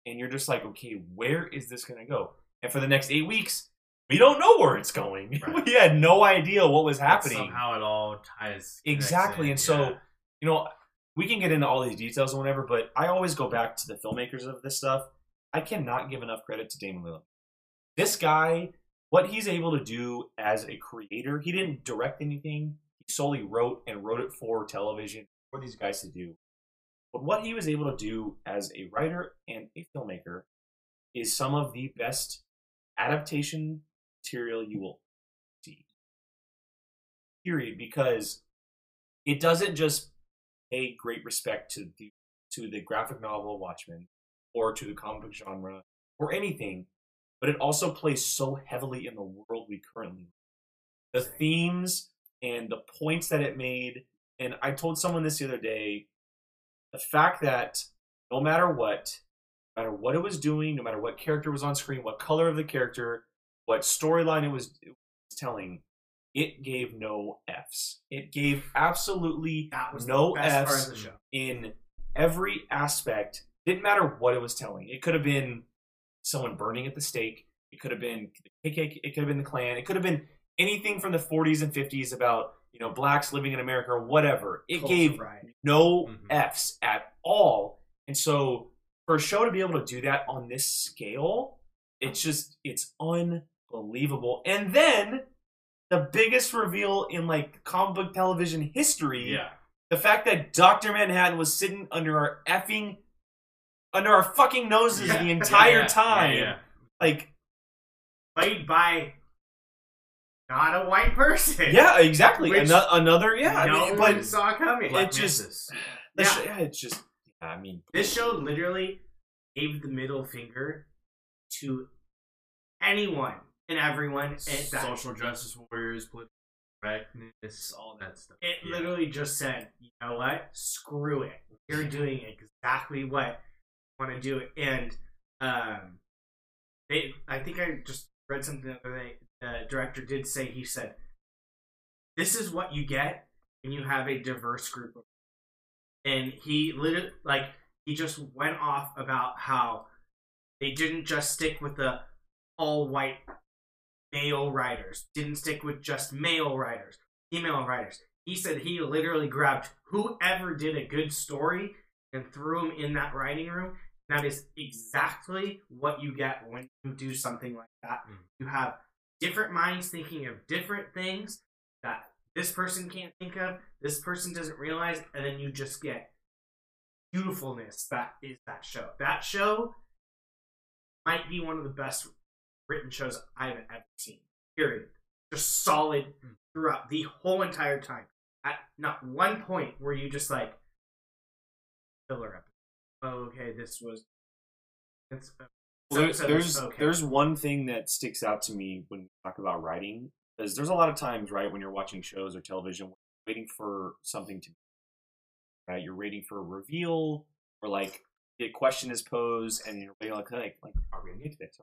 and you're just like, okay, where is this going to go? And for the next eight weeks, we don't know where it's going. Right. we had no idea what was But happening. Somehow it all ties. Exactly, in, and so yeah. you know, we can get into all these details and whatever, but I always go back to the filmmakers of this stuff. I cannot give enough credit to Damon Lindelof. This guy, what he's able to do as a creator, he didn't direct anything. He solely wrote and wrote it for television for these guys to do. But what he was able to do as a writer and a filmmaker is some of the best adaptation material you will see. Period. Because it doesn't just pay great respect to the to the graphic novel Watchmen or to the comic book genre or anything, but it also plays so heavily in the world we currently live. The themes and the points that it made, and I told someone this the other day, the fact that no matter what, no matter what it was doing, no matter what character was on screen, what color of the character, what storyline it was, it was telling, it gave no Fs. It gave absolutely no the best part Fs of the show. in every aspect. Didn't matter what it was telling. It could have been someone burning at the stake. It could have been the KKK. It could have been the Klan. It could have been anything from the 40s and 50s about you know blacks living in America or whatever. It Culture gave riot. no Mhm. Fs at all. And so for a show to be able to do that on this scale, it's just it's unbelievable. And then the biggest reveal in like comic book television history, Yeah. the fact that Dr. Manhattan was sitting under our effing under our fucking noses Yeah. the entire Yeah, time. Yeah, yeah. Like Played by not a white person. yeah, exactly. Which Ano- another yeah, I no mean, one but saw coming. Black It just- Mantis. the Yeah. sh- yeah, it's just I mean This show literally gave the middle finger to anyone and everyone and that social justice warriors, political correctness, all that stuff. It Yeah. literally just said, you know what? Screw it. You're doing exactly what you want to do. it. And um, they, I think I just read something the other day. The director did say he said, "This is what you get when you have a diverse group of." And he literally, like, he just went off about how they didn't just stick with the all white male writers, didn't stick with just male writers female writers. He said he literally grabbed whoever did a good story and threw him in that writing room. That is exactly what you get when you do something like that. Mm. You have different minds thinking of different things that this person can't think of, this person doesn't realize, and then you just get beautifulness that is that show. That show might be one of the best written shows I've ever seen. Period. Just solid Mm. throughout the whole entire time. At not one point were you just like filler episode. Oh, okay, this was. It's, uh, Well, there, episode there's okay. there's one thing that sticks out to me when we talk about writing is there's a lot of times right when you're watching shows or television waiting for something to right you're waiting for a reveal or like a question is posed and you're waiting like like, like are we gonna get to this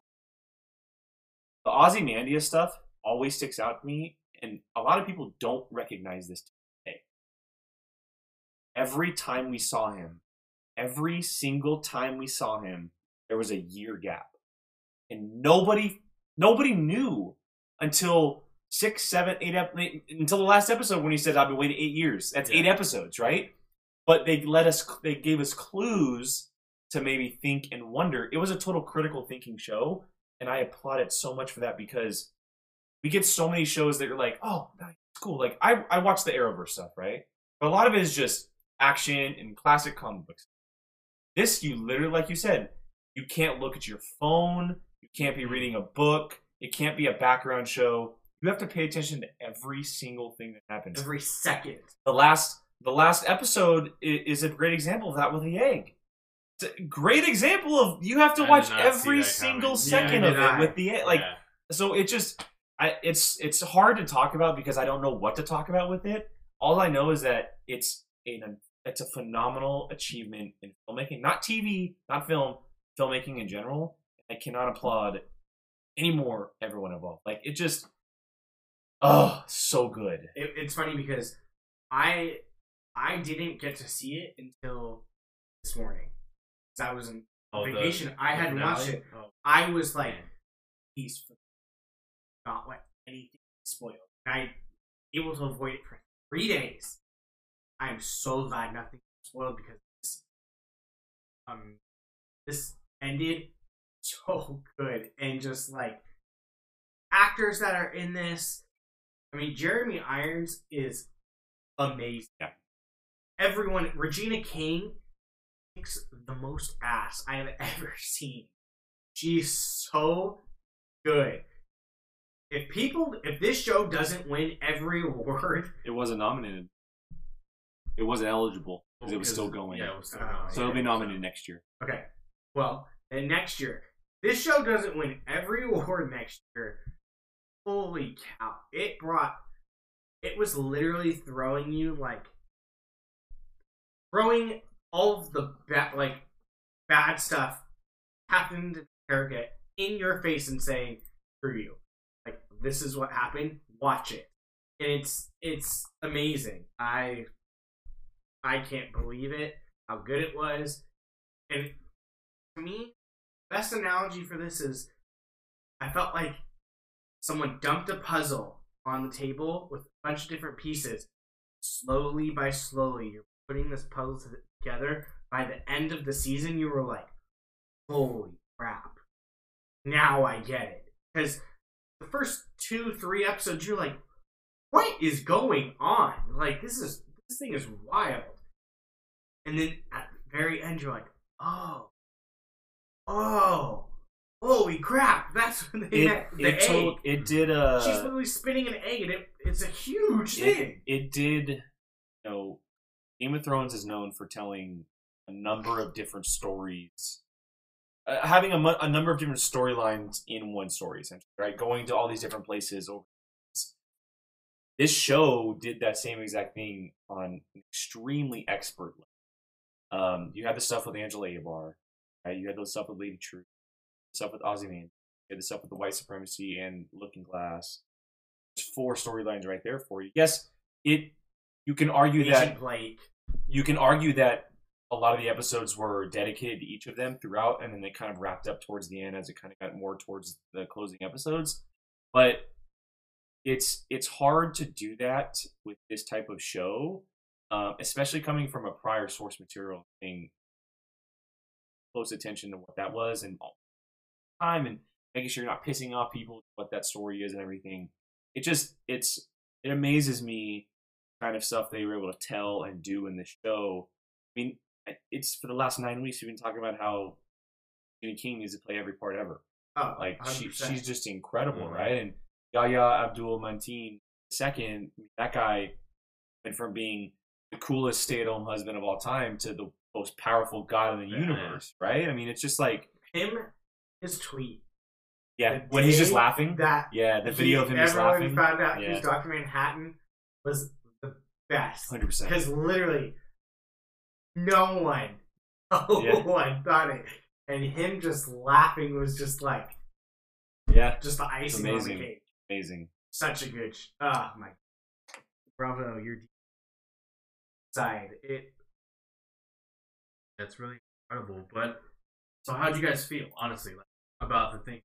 the Ozymandias stuff always sticks out to me and a lot of people don't recognize this today every time we saw him every single time we saw him there was a year gap. And nobody nobody knew until six seven eight until the last episode when he said i've been waiting eight years. That's eight episodes right? But they let us they gave us clues to maybe think and wonder. It was a total critical thinking show and i applaud it so much for that because we get so many shows that you're like oh that's cool. Like i i watch the arrowverse stuff right? But a lot of it is just action and classic comic books this you literally like you said you can't look at your phone. You can't be reading a book. It can't be a background show. You have to pay attention to every single thing that happens. every second. The last the last episode is a great example of that with the egg. It's a great example of you have to I watch every single coming. second Yeah, of did it with the egg. Like Yeah. so it just I it's it's hard to talk about because I don't know what to talk about with it. All I know is that it's a it's a phenomenal achievement in filmmaking, not TV, not film, filmmaking in general. I cannot applaud any more everyone involved. Like it just oh so good. It, it's funny because I I didn't get to see it until this morning. 'Cause I was on Oh, the- vacation. I the hadn't watched it. Oh, I was like, please not let anything spoil. And I able to avoid it for three days. I am so glad nothing spoiled because this um this ended so good and just like actors that are in this. I mean, Jeremy Irons is amazing. Yeah. Everyone, Regina King kicks the most ass I have ever seen. She's so good. If people, if this show doesn't win every award, It wasn't nominated. It wasn't eligible because it was still going. Yeah, it was still going. so it'll be nominated next year. okay. Well, then next year, this show doesn't win every award next year. Holy cow! It brought, it was literally throwing you like, throwing all of the bad, like, bad stuff happened to Target in your face and saying, "Screw you!" Like this is what happened. Watch it, and it's it's amazing. I I can't believe it. How good it was, and to me, best analogy for this is, I felt like someone dumped a puzzle on the table with a bunch of different pieces. Slowly by slowly, you're putting this puzzle together. By the end of the season, you were like, "Holy crap!" Now I get it. Because the first two, three episodes, you're like, "What is going on?" Like this is this thing is wild. And then at the very end, you're like, "Oh, oh, holy crap!" That's when they It met the it, egg. told, it did uh She's literally spinning an egg, and it, it's a huge it, thing. it did you know game of thrones is known for telling a number of different stories uh, having a, mu- a number of different storylines in one story essentially right going to all these different places over this show did that same exact thing on an extremely expert level. Um, you had the stuff with Angela Abar, right? You had the stuff with Lady True, stuff with Ozymandias, you had the stuff with the white supremacy and Looking Glass. There's four storylines right there for you. Yes, it. You can argue that Agent Blake. you can argue that a lot of the episodes were dedicated to each of them throughout, and then they kind of wrapped up towards the end as it kind of got more towards the closing episodes. But it's it's hard to do that with this type of show, um, especially coming from a prior source material thing. Close attention to what that was and all time, and making sure you're not pissing off people what that story is and everything. It just it's it amazes me kind of stuff they were able to tell and do in this show. I mean, it's for the last nine weeks we've been talking about how Jimmy King needs to play every part ever. Oh, Like she, she's just incredible, Mhm. right? And Yahya Abdul Mateen second, that guy went from being the coolest stay-at-home husband of all time to the most powerful god in the Yeah. universe, right? I mean, it's just like him. His tweet. yeah, when he's just laughing. That Yeah, the video of him just everyone laughing. found out Yeah. who's Doctor Manhattan was the best. Hundred percent. Because literally, no one, no Yeah. one thought it, and him just laughing was just like Yeah, just the icing on the cake. amazing. Such a good. Oh my, bravo! Your side. It That's really incredible. But so, how would you guys feel, honestly, like, about the thing,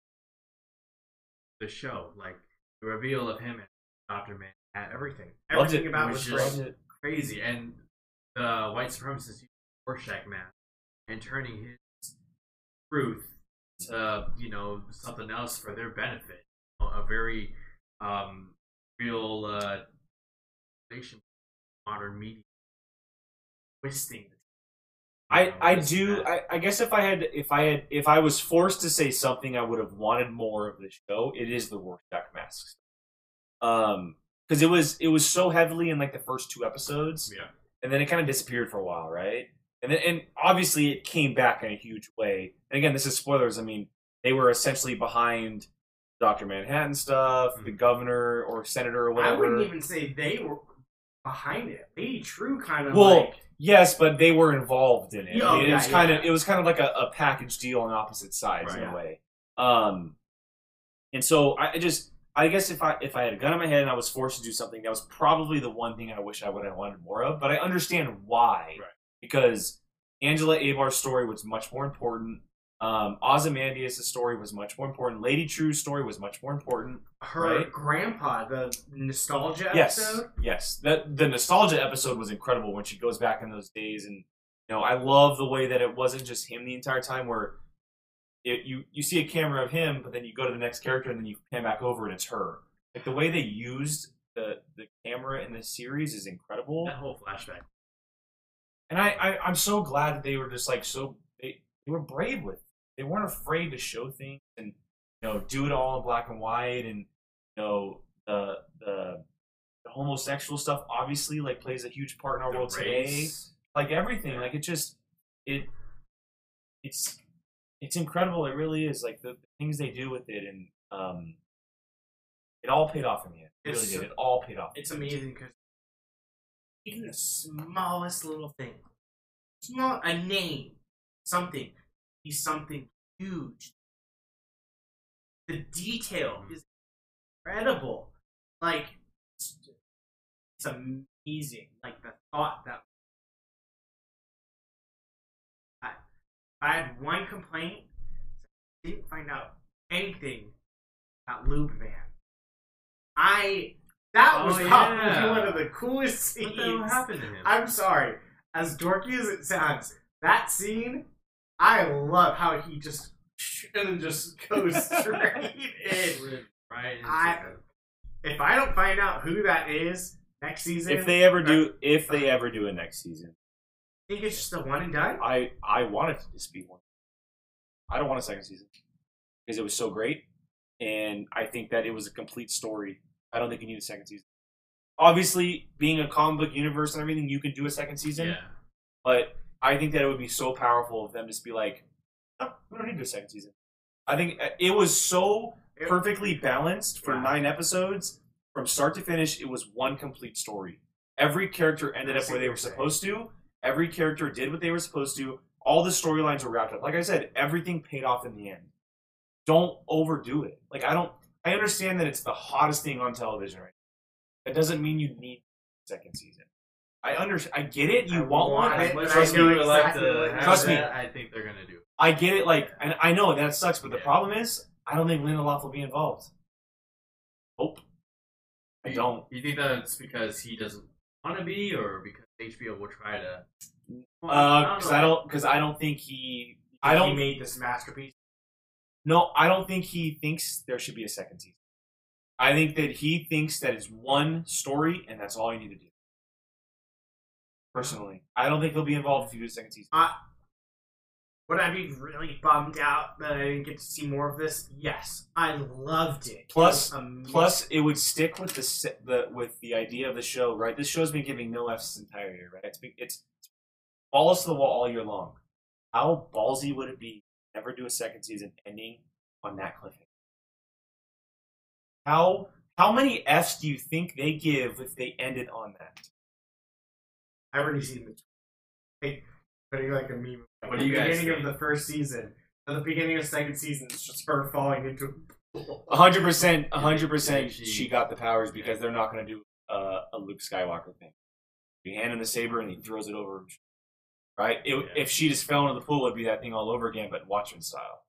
the show, like the reveal of him and Doctor Man, and everything. Everything it. about It was just- crazy, and the white supremacist Rorschach mask and turning his truth to you know something else for their benefit. A very um, real uh, modern media twisting. I, I do. I, I guess if I had if I had if I was forced to say something I would have wanted more of the show, it is the Rorschach masks. Um because it was it was so heavily in like the first two episodes yeah. and then it kind of disappeared for a while, right? And then and obviously it came back in a huge way. And again, this is spoilers. I mean, they were essentially behind Dr. Manhattan stuff, the Mhm. governor or senator or whatever I wouldn't even say they were behind it. Lady True kind of Well, like Yes, but they were involved in it. Oh, it yeah, was kind yeah. of it was kind of like a, a package deal on opposite sides in Right. a way. Um, and so I I just I guess if I if I had a gun in my head and I was forced to do something, that was probably the one thing I wish I would have wanted more of. But I understand why Right. because Angela Abar's story was much more important. Um, Ozymandias' story was much more important. Lady True's story was much more important. her Right. grandpa, the nostalgia Yes, episode. yes. The the nostalgia episode was incredible when she goes back in those days, and you know I love the way that it wasn't just him the entire time. Where it, you you see a camera of him, but then you go to the next character, and then you pan back over, and it's her. Like the way they used the the camera in this series is incredible, That whole flashback. and I, I I'm so glad that they were just like so they they were brave with. They weren't afraid to show things and you know do it all in black and white, and you know the the the homosexual stuff obviously like plays a huge part in our The world today. like everything. Like it just it it's it's incredible. It really is. Like the, the things they do with it and um it all paid off in the end. It really It's- did. It all paid off It's amazing because even the smallest little thing, small a name, something, be something huge. The detail mm-hmm. is incredible. Like it's, it's amazing. Like the thought that I, I had one complaint. I didn't find out anything about Lube Man. I that oh, was Oh, probably yeah. one of the coolest scenes. What the hell happened to him? I'm sorry. As dorky as it sounds, that scene, I love how he just and then just goes straight in. right. I- If I don't find out who that is next season, if they ever do if they ever do a next season I think it's just a one and done. i i want it to just be one i don't want a second season because it was so great and i think that it was a complete story i don't think you need a second season obviously being a comic book universe and everything you can do a second season yeah. But I think that it would be so powerful of them just be like, oh, we don't need a second season. I think uh, it was so perfectly balanced for Yeah. nine episodes from start to finish, it was one complete story. Every character ended up where they were supposed to. Every character did what they were supposed to. All the storylines were wrapped up. Like I said, everything paid off in the end. Don't overdo it. Like I don't. I understand that it's the hottest thing on television right now. That doesn't mean you need a second season. I under. I get it. You I want one. want I- it, trust I me. know we would like exactly to Trust me. I think they're gonna do. it. I get it. Like, and I know that sucks, but the Yeah. problem is, I don't think Lindelof will be involved. Nope. I You- don't. You think that's because he doesn't want to be, or because HBO will try to? Uh, because I don't. Because I don't think he. I don't. made this masterpiece. No, I don't think he thinks there should be a second season. I think that he thinks that it's one story and that's all you need to do. Personally, I don't think he'll be involved if you do a second season. Would I be really bummed out that I didn't get to see more of this? Yes, I loved it. Plus- It. Plus, it would stick with the the with the idea of the show, right? This show's been giving no F's this entire year, right? It's been, it's balls to the wall all year long. How ballsy would it be to never do a second season ending on that cliffhanger? How how many F's do you think they give if they ended on that? I already seen the like, putting like a meme. What At do you the guys beginning think? of the first season, at the beginning of the second season, it's just her falling into. a hundred percent, a hundred percent, She- got the powers because they're not going to do uh, a Luke Skywalker thing. You hand him the saber and he throws it over. Right? It, Yeah. If she just fell into the pool, it'd be that thing all over again, but Watchmen style.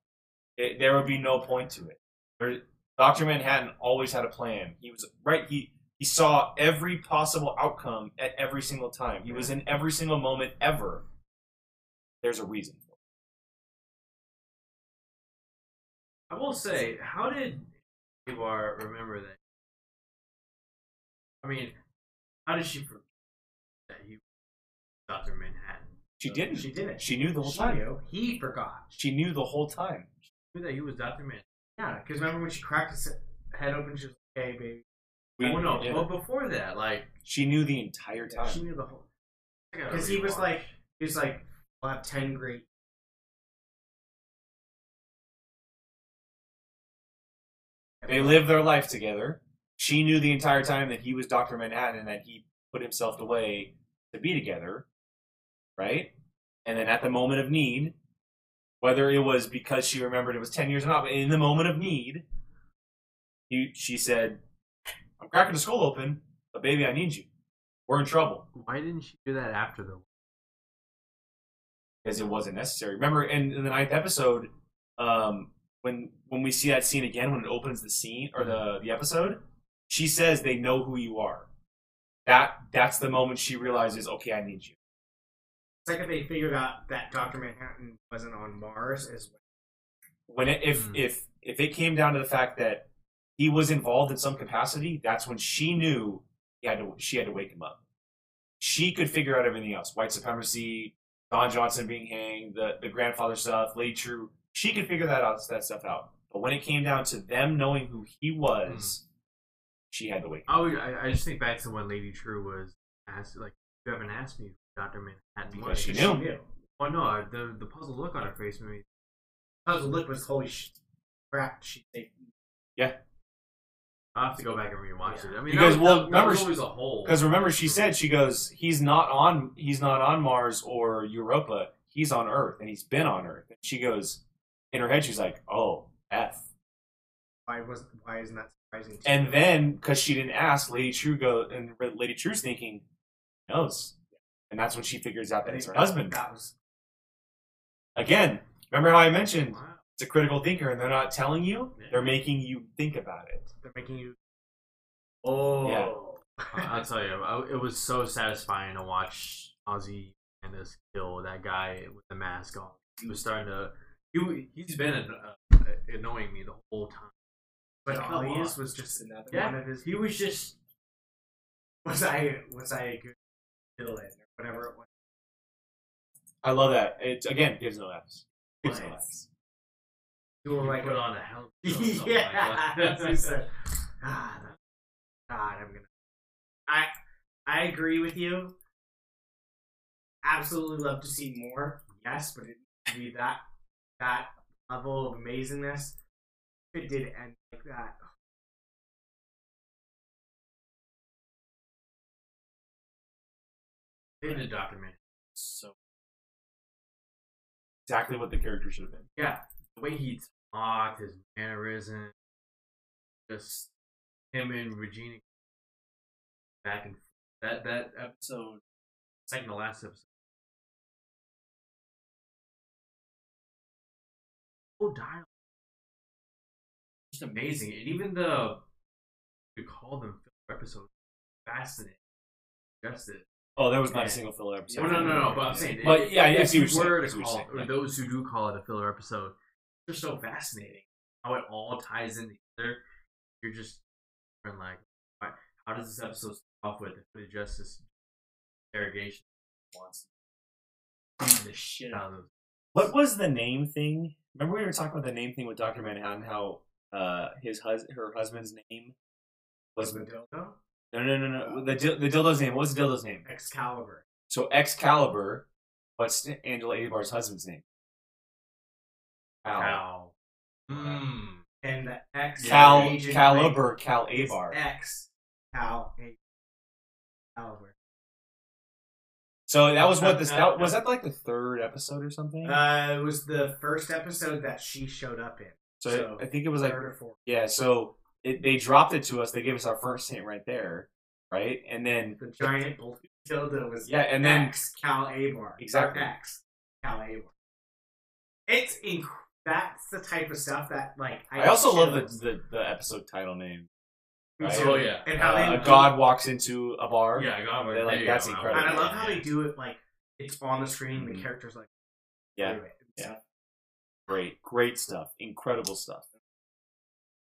It, there would be no point to it. Doctor Manhattan always had a plan. He was right. He he saw every possible outcome at every single time. He was in every single moment ever. There's a reason for it. I will say, how did Ivar remember that? I mean, how did she forget that he was Doctor Manhattan? She didn't. She didn't. She knew the whole She time. knew. He forgot. She knew the whole time. She knew that he was Doctor Manhattan. Yeah, because remember when she cracked his head open, she was like, "Hey, baby." We- oh no! yeah. Well, before that, like She knew the entire time. She knew the whole. Because he was like, he was like, "I'll have ten great." They lived their life together. She knew the entire time that he was Dr. Manhattan and that he put himself away to be together. Right? And then at the moment of need, whether it was because she remembered it was 10 years or not, but in the moment of need, he, she said, I'm cracking the skull open, but baby, I need you. We're in trouble. why didn't she do that after the? because it wasn't necessary. Remember in, in the ninth episode, um, when when we see that scene again, when it opens the scene or the the episode, she says they know who you are. That that's the moment she realizes, okay, I need you. It's like if they figured out that Doctor Manhattan wasn't on Mars as well. When it, if Hmm. if if it came down to the fact that he was involved in some capacity, that's when she knew he had to she had to wake him up. She could figure out everything else: white supremacy, Don Johnson being hanged, the the grandfather stuff, Lady True. She could figure that out that stuff out. But when it came down to them knowing who he was, mm-hmm. she had to wake. I, would- oh, I I just think back to when Lady True was asked, like, you haven't asked me Doctor Manhattan. Because was." she She knew. Oh no, uh, the the puzzled look on her face made me. Puzzle look was holy sh- crap. She I have to go back and rewatch Yeah. it. I mean, Because, that, was- well, that, that remember was she- always a hole. Because remember, she said she goes, he's not on, he's not on Mars or Europa. He's on Earth, and he's been on Earth. And she goes, in her head, she's like, oh, f. why was why isn't that surprising? To And you? then, because she didn't ask, Lady True go, and Lady True's thinking, he knows, and that's when she figures out that think it's her husband. That was Again, remember how I mentioned Wow. It's a critical thinker, and they're not telling you; Yeah. they're making you think about it. they're making you. Oh. Yeah. I- I'll tell you, I, it was so satisfying to watch Ozzy and this kill that guy with the mask on. He was starting to. He he's been uh, annoying me the whole time. But Come Alias on. was just another Yeah, one of his. he was just Was I was I a good villain or whatever it was? I love that. It again gives no F's. Gives no Nice. You were right. Put on a helmet. yeah. God, God, I'm gonna. I I agree with you. Absolutely love to see more. Yes, but it to be that that level of amazingness. It did end like that. Oh. In the document, so exactly what the character should have been. Yeah, way he talked, his mannerism, just him and Regina back and forth. that that episode, second to last episode. Oh, dialogue, just amazing, and even the we call them filler episodes, fascinating, just it. Oh, there was not Yeah. a single filler episode. No, no, no, no. But I'm saying, But yeah, if you were saying. I see to call, or those who do call it a filler episode, they're so fascinating. How it all ties in together. You're just like, why- how does this episode start off with the justice interrogation? Wants the shit out of them. What was the name thing? Remember we were talking about the name thing with Doctor Manhattan? How uh his hus- her husband's name was Was the dildo? no no no no the the dildo's name. What was the dildo's name? Excalibur. So Excalibur. What's Angela Abar's husband's name? Cal. Mm. And the X Cal agent Caliber Cal Abar. X. Cal A- Caliber. So that was what this that was that like the third episode or something. Uh, it was the first episode that she showed up in. so so I think it was like Third or fourth. yeah. So it, they dropped it to us. They gave us our first hint right there, right? And then The giant dildo was Yeah, and then- X Cal Abar. Exactly. X Cal Abar. It's inc- that's the type of stuff that like I also love the, the the episode title name. Right? Oh, yeah. and how Uh, they a god walks into a bar. Yeah, God, They're like, that's go. incredible. And I love how they do it like it's on the screen. Mhm. The characters like yeah, do it. It's yeah. great, great stuff, incredible stuff.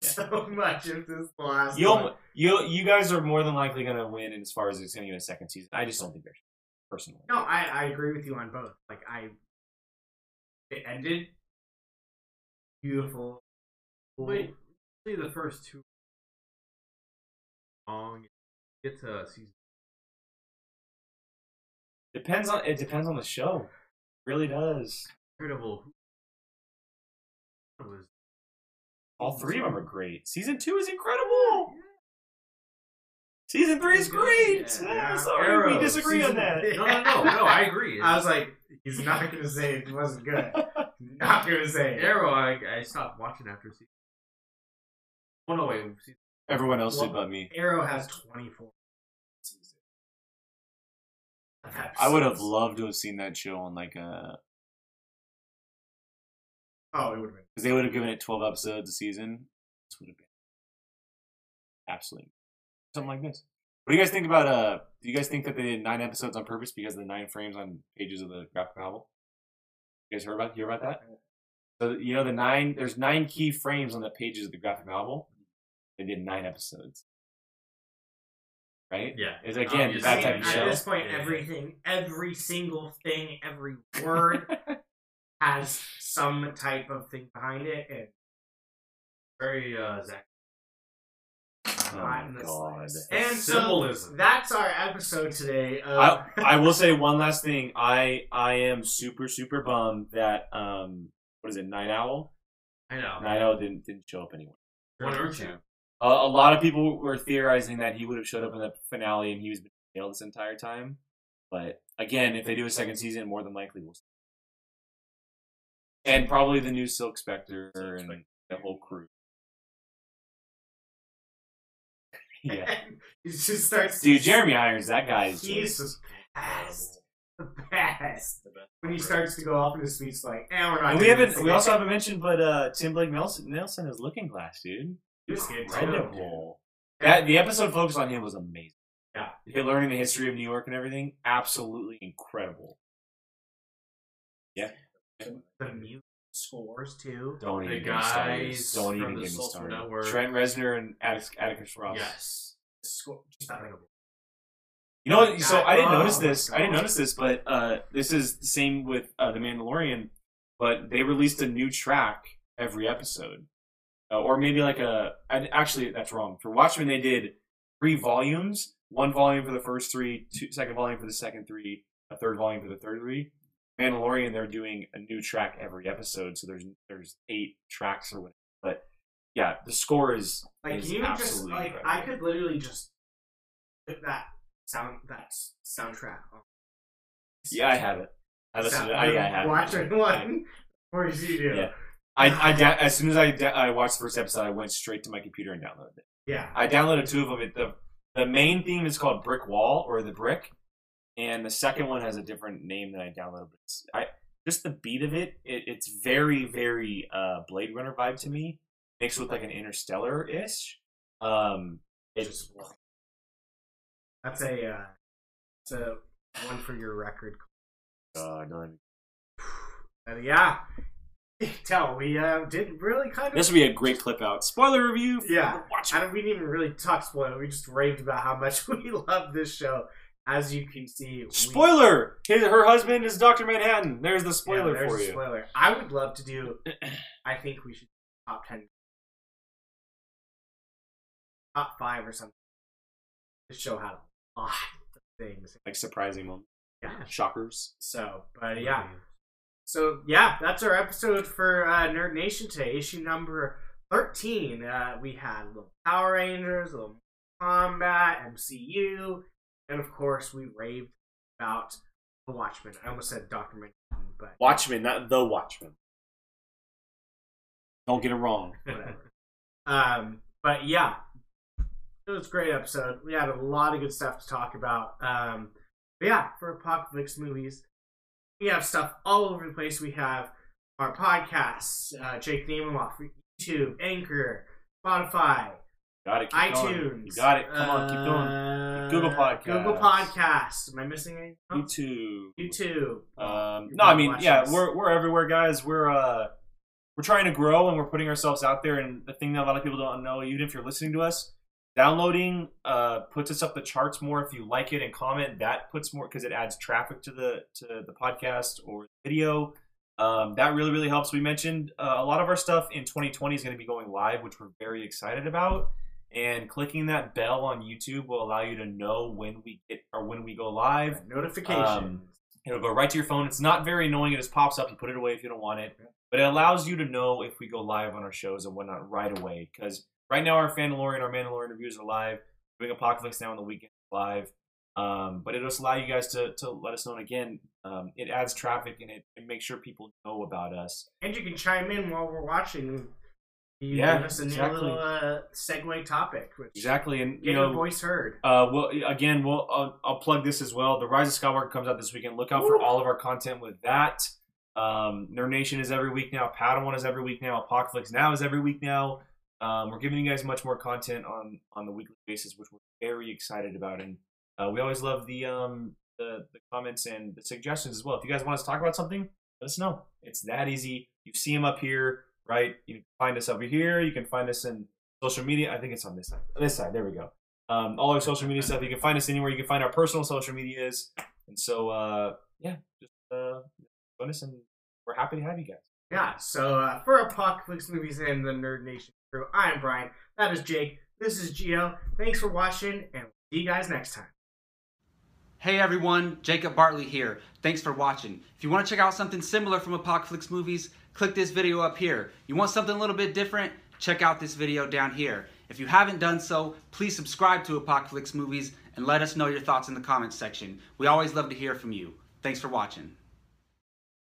So much of this last You you you guys are more than likely going to win as far as it's going to get a second season. I just don't think they're personally. No, I, I agree with you on both. Like I, it ended beautiful. Wait, see the first two long. Get to season. Depends on it depends on the show. really does. Incredible. Was All three of them are great. Season two is incredible. Season three is great. Yeah, Ah, yeah. sorry, Arrow, we disagree season- on that. no, no, no, no. I agree. I was like, he's not gonna say it wasn't good. not gonna say it. Arrow. I, I stopped watching after season. Oh no, wait. Season, Everyone else did but me. Arrow has twenty four. I would have loved to have seen that show on like a Oh, it would have been. because they would have given it twelve episodes a season. This would have been absolutely something like this. What do you guys think about? Uh, do you guys think that they did nine episodes on purpose because of the nine frames on pages of the graphic novel? You guys heard about hear about that? So you know the nine there's nine key frames on the pages of the graphic novel. They did nine episodes, right? yeah. It's again Obviously, that type mean, of at this point, Yeah. everything, every single thing, every word has some type of thing behind it, and Very uh, Zach. Oh not my god! slightest. And so Symbolism. that's our episode today. I, Of, I will say one last thing. I I am super super bummed that um what is it Night Owl? I know. Night Owl didn't didn't show up anywhere. Why aren't you? A, a lot of people were theorizing that he would have showed up in the finale and he was jailed this entire time. But again, if they do a second season, more than likely we'll. See. And probably the new Silk Spectre and the whole crew. Yeah, he just starts. dude, Jeremy Irons, that guy is He's just. the best. The best. When he starts to go off in his speech, like, eh, we're not. And we haven't. We also haven't mentioned, but uh, Tim Blake Nelson, Nelson is Looking Glass, dude. He was good, too. Incredible. That the episode focused on him was amazing. Yeah. Learning the history of New York and everything, absolutely incredible. Yeah. The music scores too. Don't The even get me started. guys Don't from even the get me started. Network. Trent Reznor and Atticus, Atticus Ross. Yes. Score, just unbelievable. You know what? So I didn't notice this. I didn't notice this, but uh, this is the same with uh, the Mandalorian. But they released a new track every episode, uh, or maybe like a. Actually, that's wrong. For Watchmen, they did three volumes. One volume for the first three, two, second volume for the second three, a third volume for the third three. Mandalorian, they're doing a new track every episode, so there's there's eight tracks or whatever. But yeah, the score is Like is you just like incredible. I could literally just put that sound that soundtrack on Yeah, I have it. I listened to. I, yeah, I have. it. Watching one, or you do. Yeah. I, I da- as soon as I da- I watched the first episode, I went straight to my computer and downloaded it. Yeah. I downloaded two of them. It, the the main theme is called Brick Wall or the Brick, and the second one has a different name that I downloaded. But it's, I just the beat of it, it it's very very uh, Blade Runner vibe to me, mixed with like an Interstellar ish. Um, it's That's a uh, it's a one for your record. uh, no, Uh, yeah. Tell we uh, did really kind of this would be a great clip out. Spoiler review. for Yeah. watch I don't, we didn't even really talk spoiler. We just raved about how much we love this show. As you can see, we- Spoiler! His, her husband is Doctor Manhattan. There's the Yeah, spoiler there's for a you. Spoiler. I would love to do. I think we should do top ten, top five or something. to show how a lot of things. Like surprising moment. Yeah. Shockers. So, but yeah. So yeah, that's our episode for uh, Nerd Nation today. Issue number thirteen. Uh, we had little Power Rangers, little Kombat, MCU, and of course we raved about the Watchmen. I almost said Doctor Manhattan, but Watchmen, not the Watchmen. Don't get it wrong. whatever. um, but yeah, it was a great episode. We had a lot of good stuff to talk about. Um, but yeah, for Apocalypse movies, we have stuff all over the place. We have our podcasts, uh, Jake Namenloff, YouTube, Anchor, Spotify, Got it. Keep iTunes. Going. You got it. Come on, keep going. uh, Google Podcast. Google Podcast. Am I missing anything? else? YouTube. YouTube. Um, no, I mean, yeah, we're we're everywhere, guys. We're uh, we're trying to grow and we're putting ourselves out there. And the thing that a lot of people don't know, even if you're listening to us, downloading uh puts us up the charts more. If you like it and comment, that puts more because it adds traffic to the to the podcast or video. Um, that really really helps. We mentioned uh, a lot of our stuff in 2020 is going to be going live, which we're very excited about. And clicking that bell on YouTube will allow you to know when we get or when we go live. Notifications. Um, It'll go right to your phone. It's not very annoying. It just pops up. You put it away if you don't want it. But it allows you to know if we go live on our shows and whatnot right away. Because right now our Mandalorian, our Mandalorian reviews are live. Doing Apocalypse now on the weekend live. Um, but it'll just allow you guys to, to let us know. And again, um, it adds traffic and it, it makes sure people know about us. And you can chime in while we're watching. You Yeah, us a new exactly. little uh, segue topic. Which Exactly. And, Get you your know, voice heard. Uh, well, again, we'll I'll, I'll plug this as well. The Rise of Skywalker comes out this weekend. Look out for all of our content with that. Um, Nerd Nation is every week now. Padawan is every week now. Apocalypse Now is every week now. Um, we're giving you guys much more content on on the weekly basis, which we're very excited about. And uh, we always love the um the, the comments and the suggestions as well. If you guys want us to talk about something, let us know. It's that easy. You see them up here, right? You can find us over here. You can find us in social media. I think it's on this side. This side. There we go um, all our social media stuff. You can find us anywhere. You can find our personal social medias. And so, uh, yeah, just uh, join us, and we're happy to have you guys. Yeah, so uh, for Apocalypse Movies and the Nerd Nation crew, I'm Brian. That is Jake. This is Geo. Thanks for watching, and we'll see you guys next time. Hey everyone, Jacob Bartley here. Thanks for watching. If you want to check out something similar from Apocalypse Movies, click this video up here. You want something a little bit different? Check out this video down here. If you haven't done so, please subscribe to Apocalypse Movies and let us know your thoughts in the comments section. We always love to hear from you. Thanks for watching.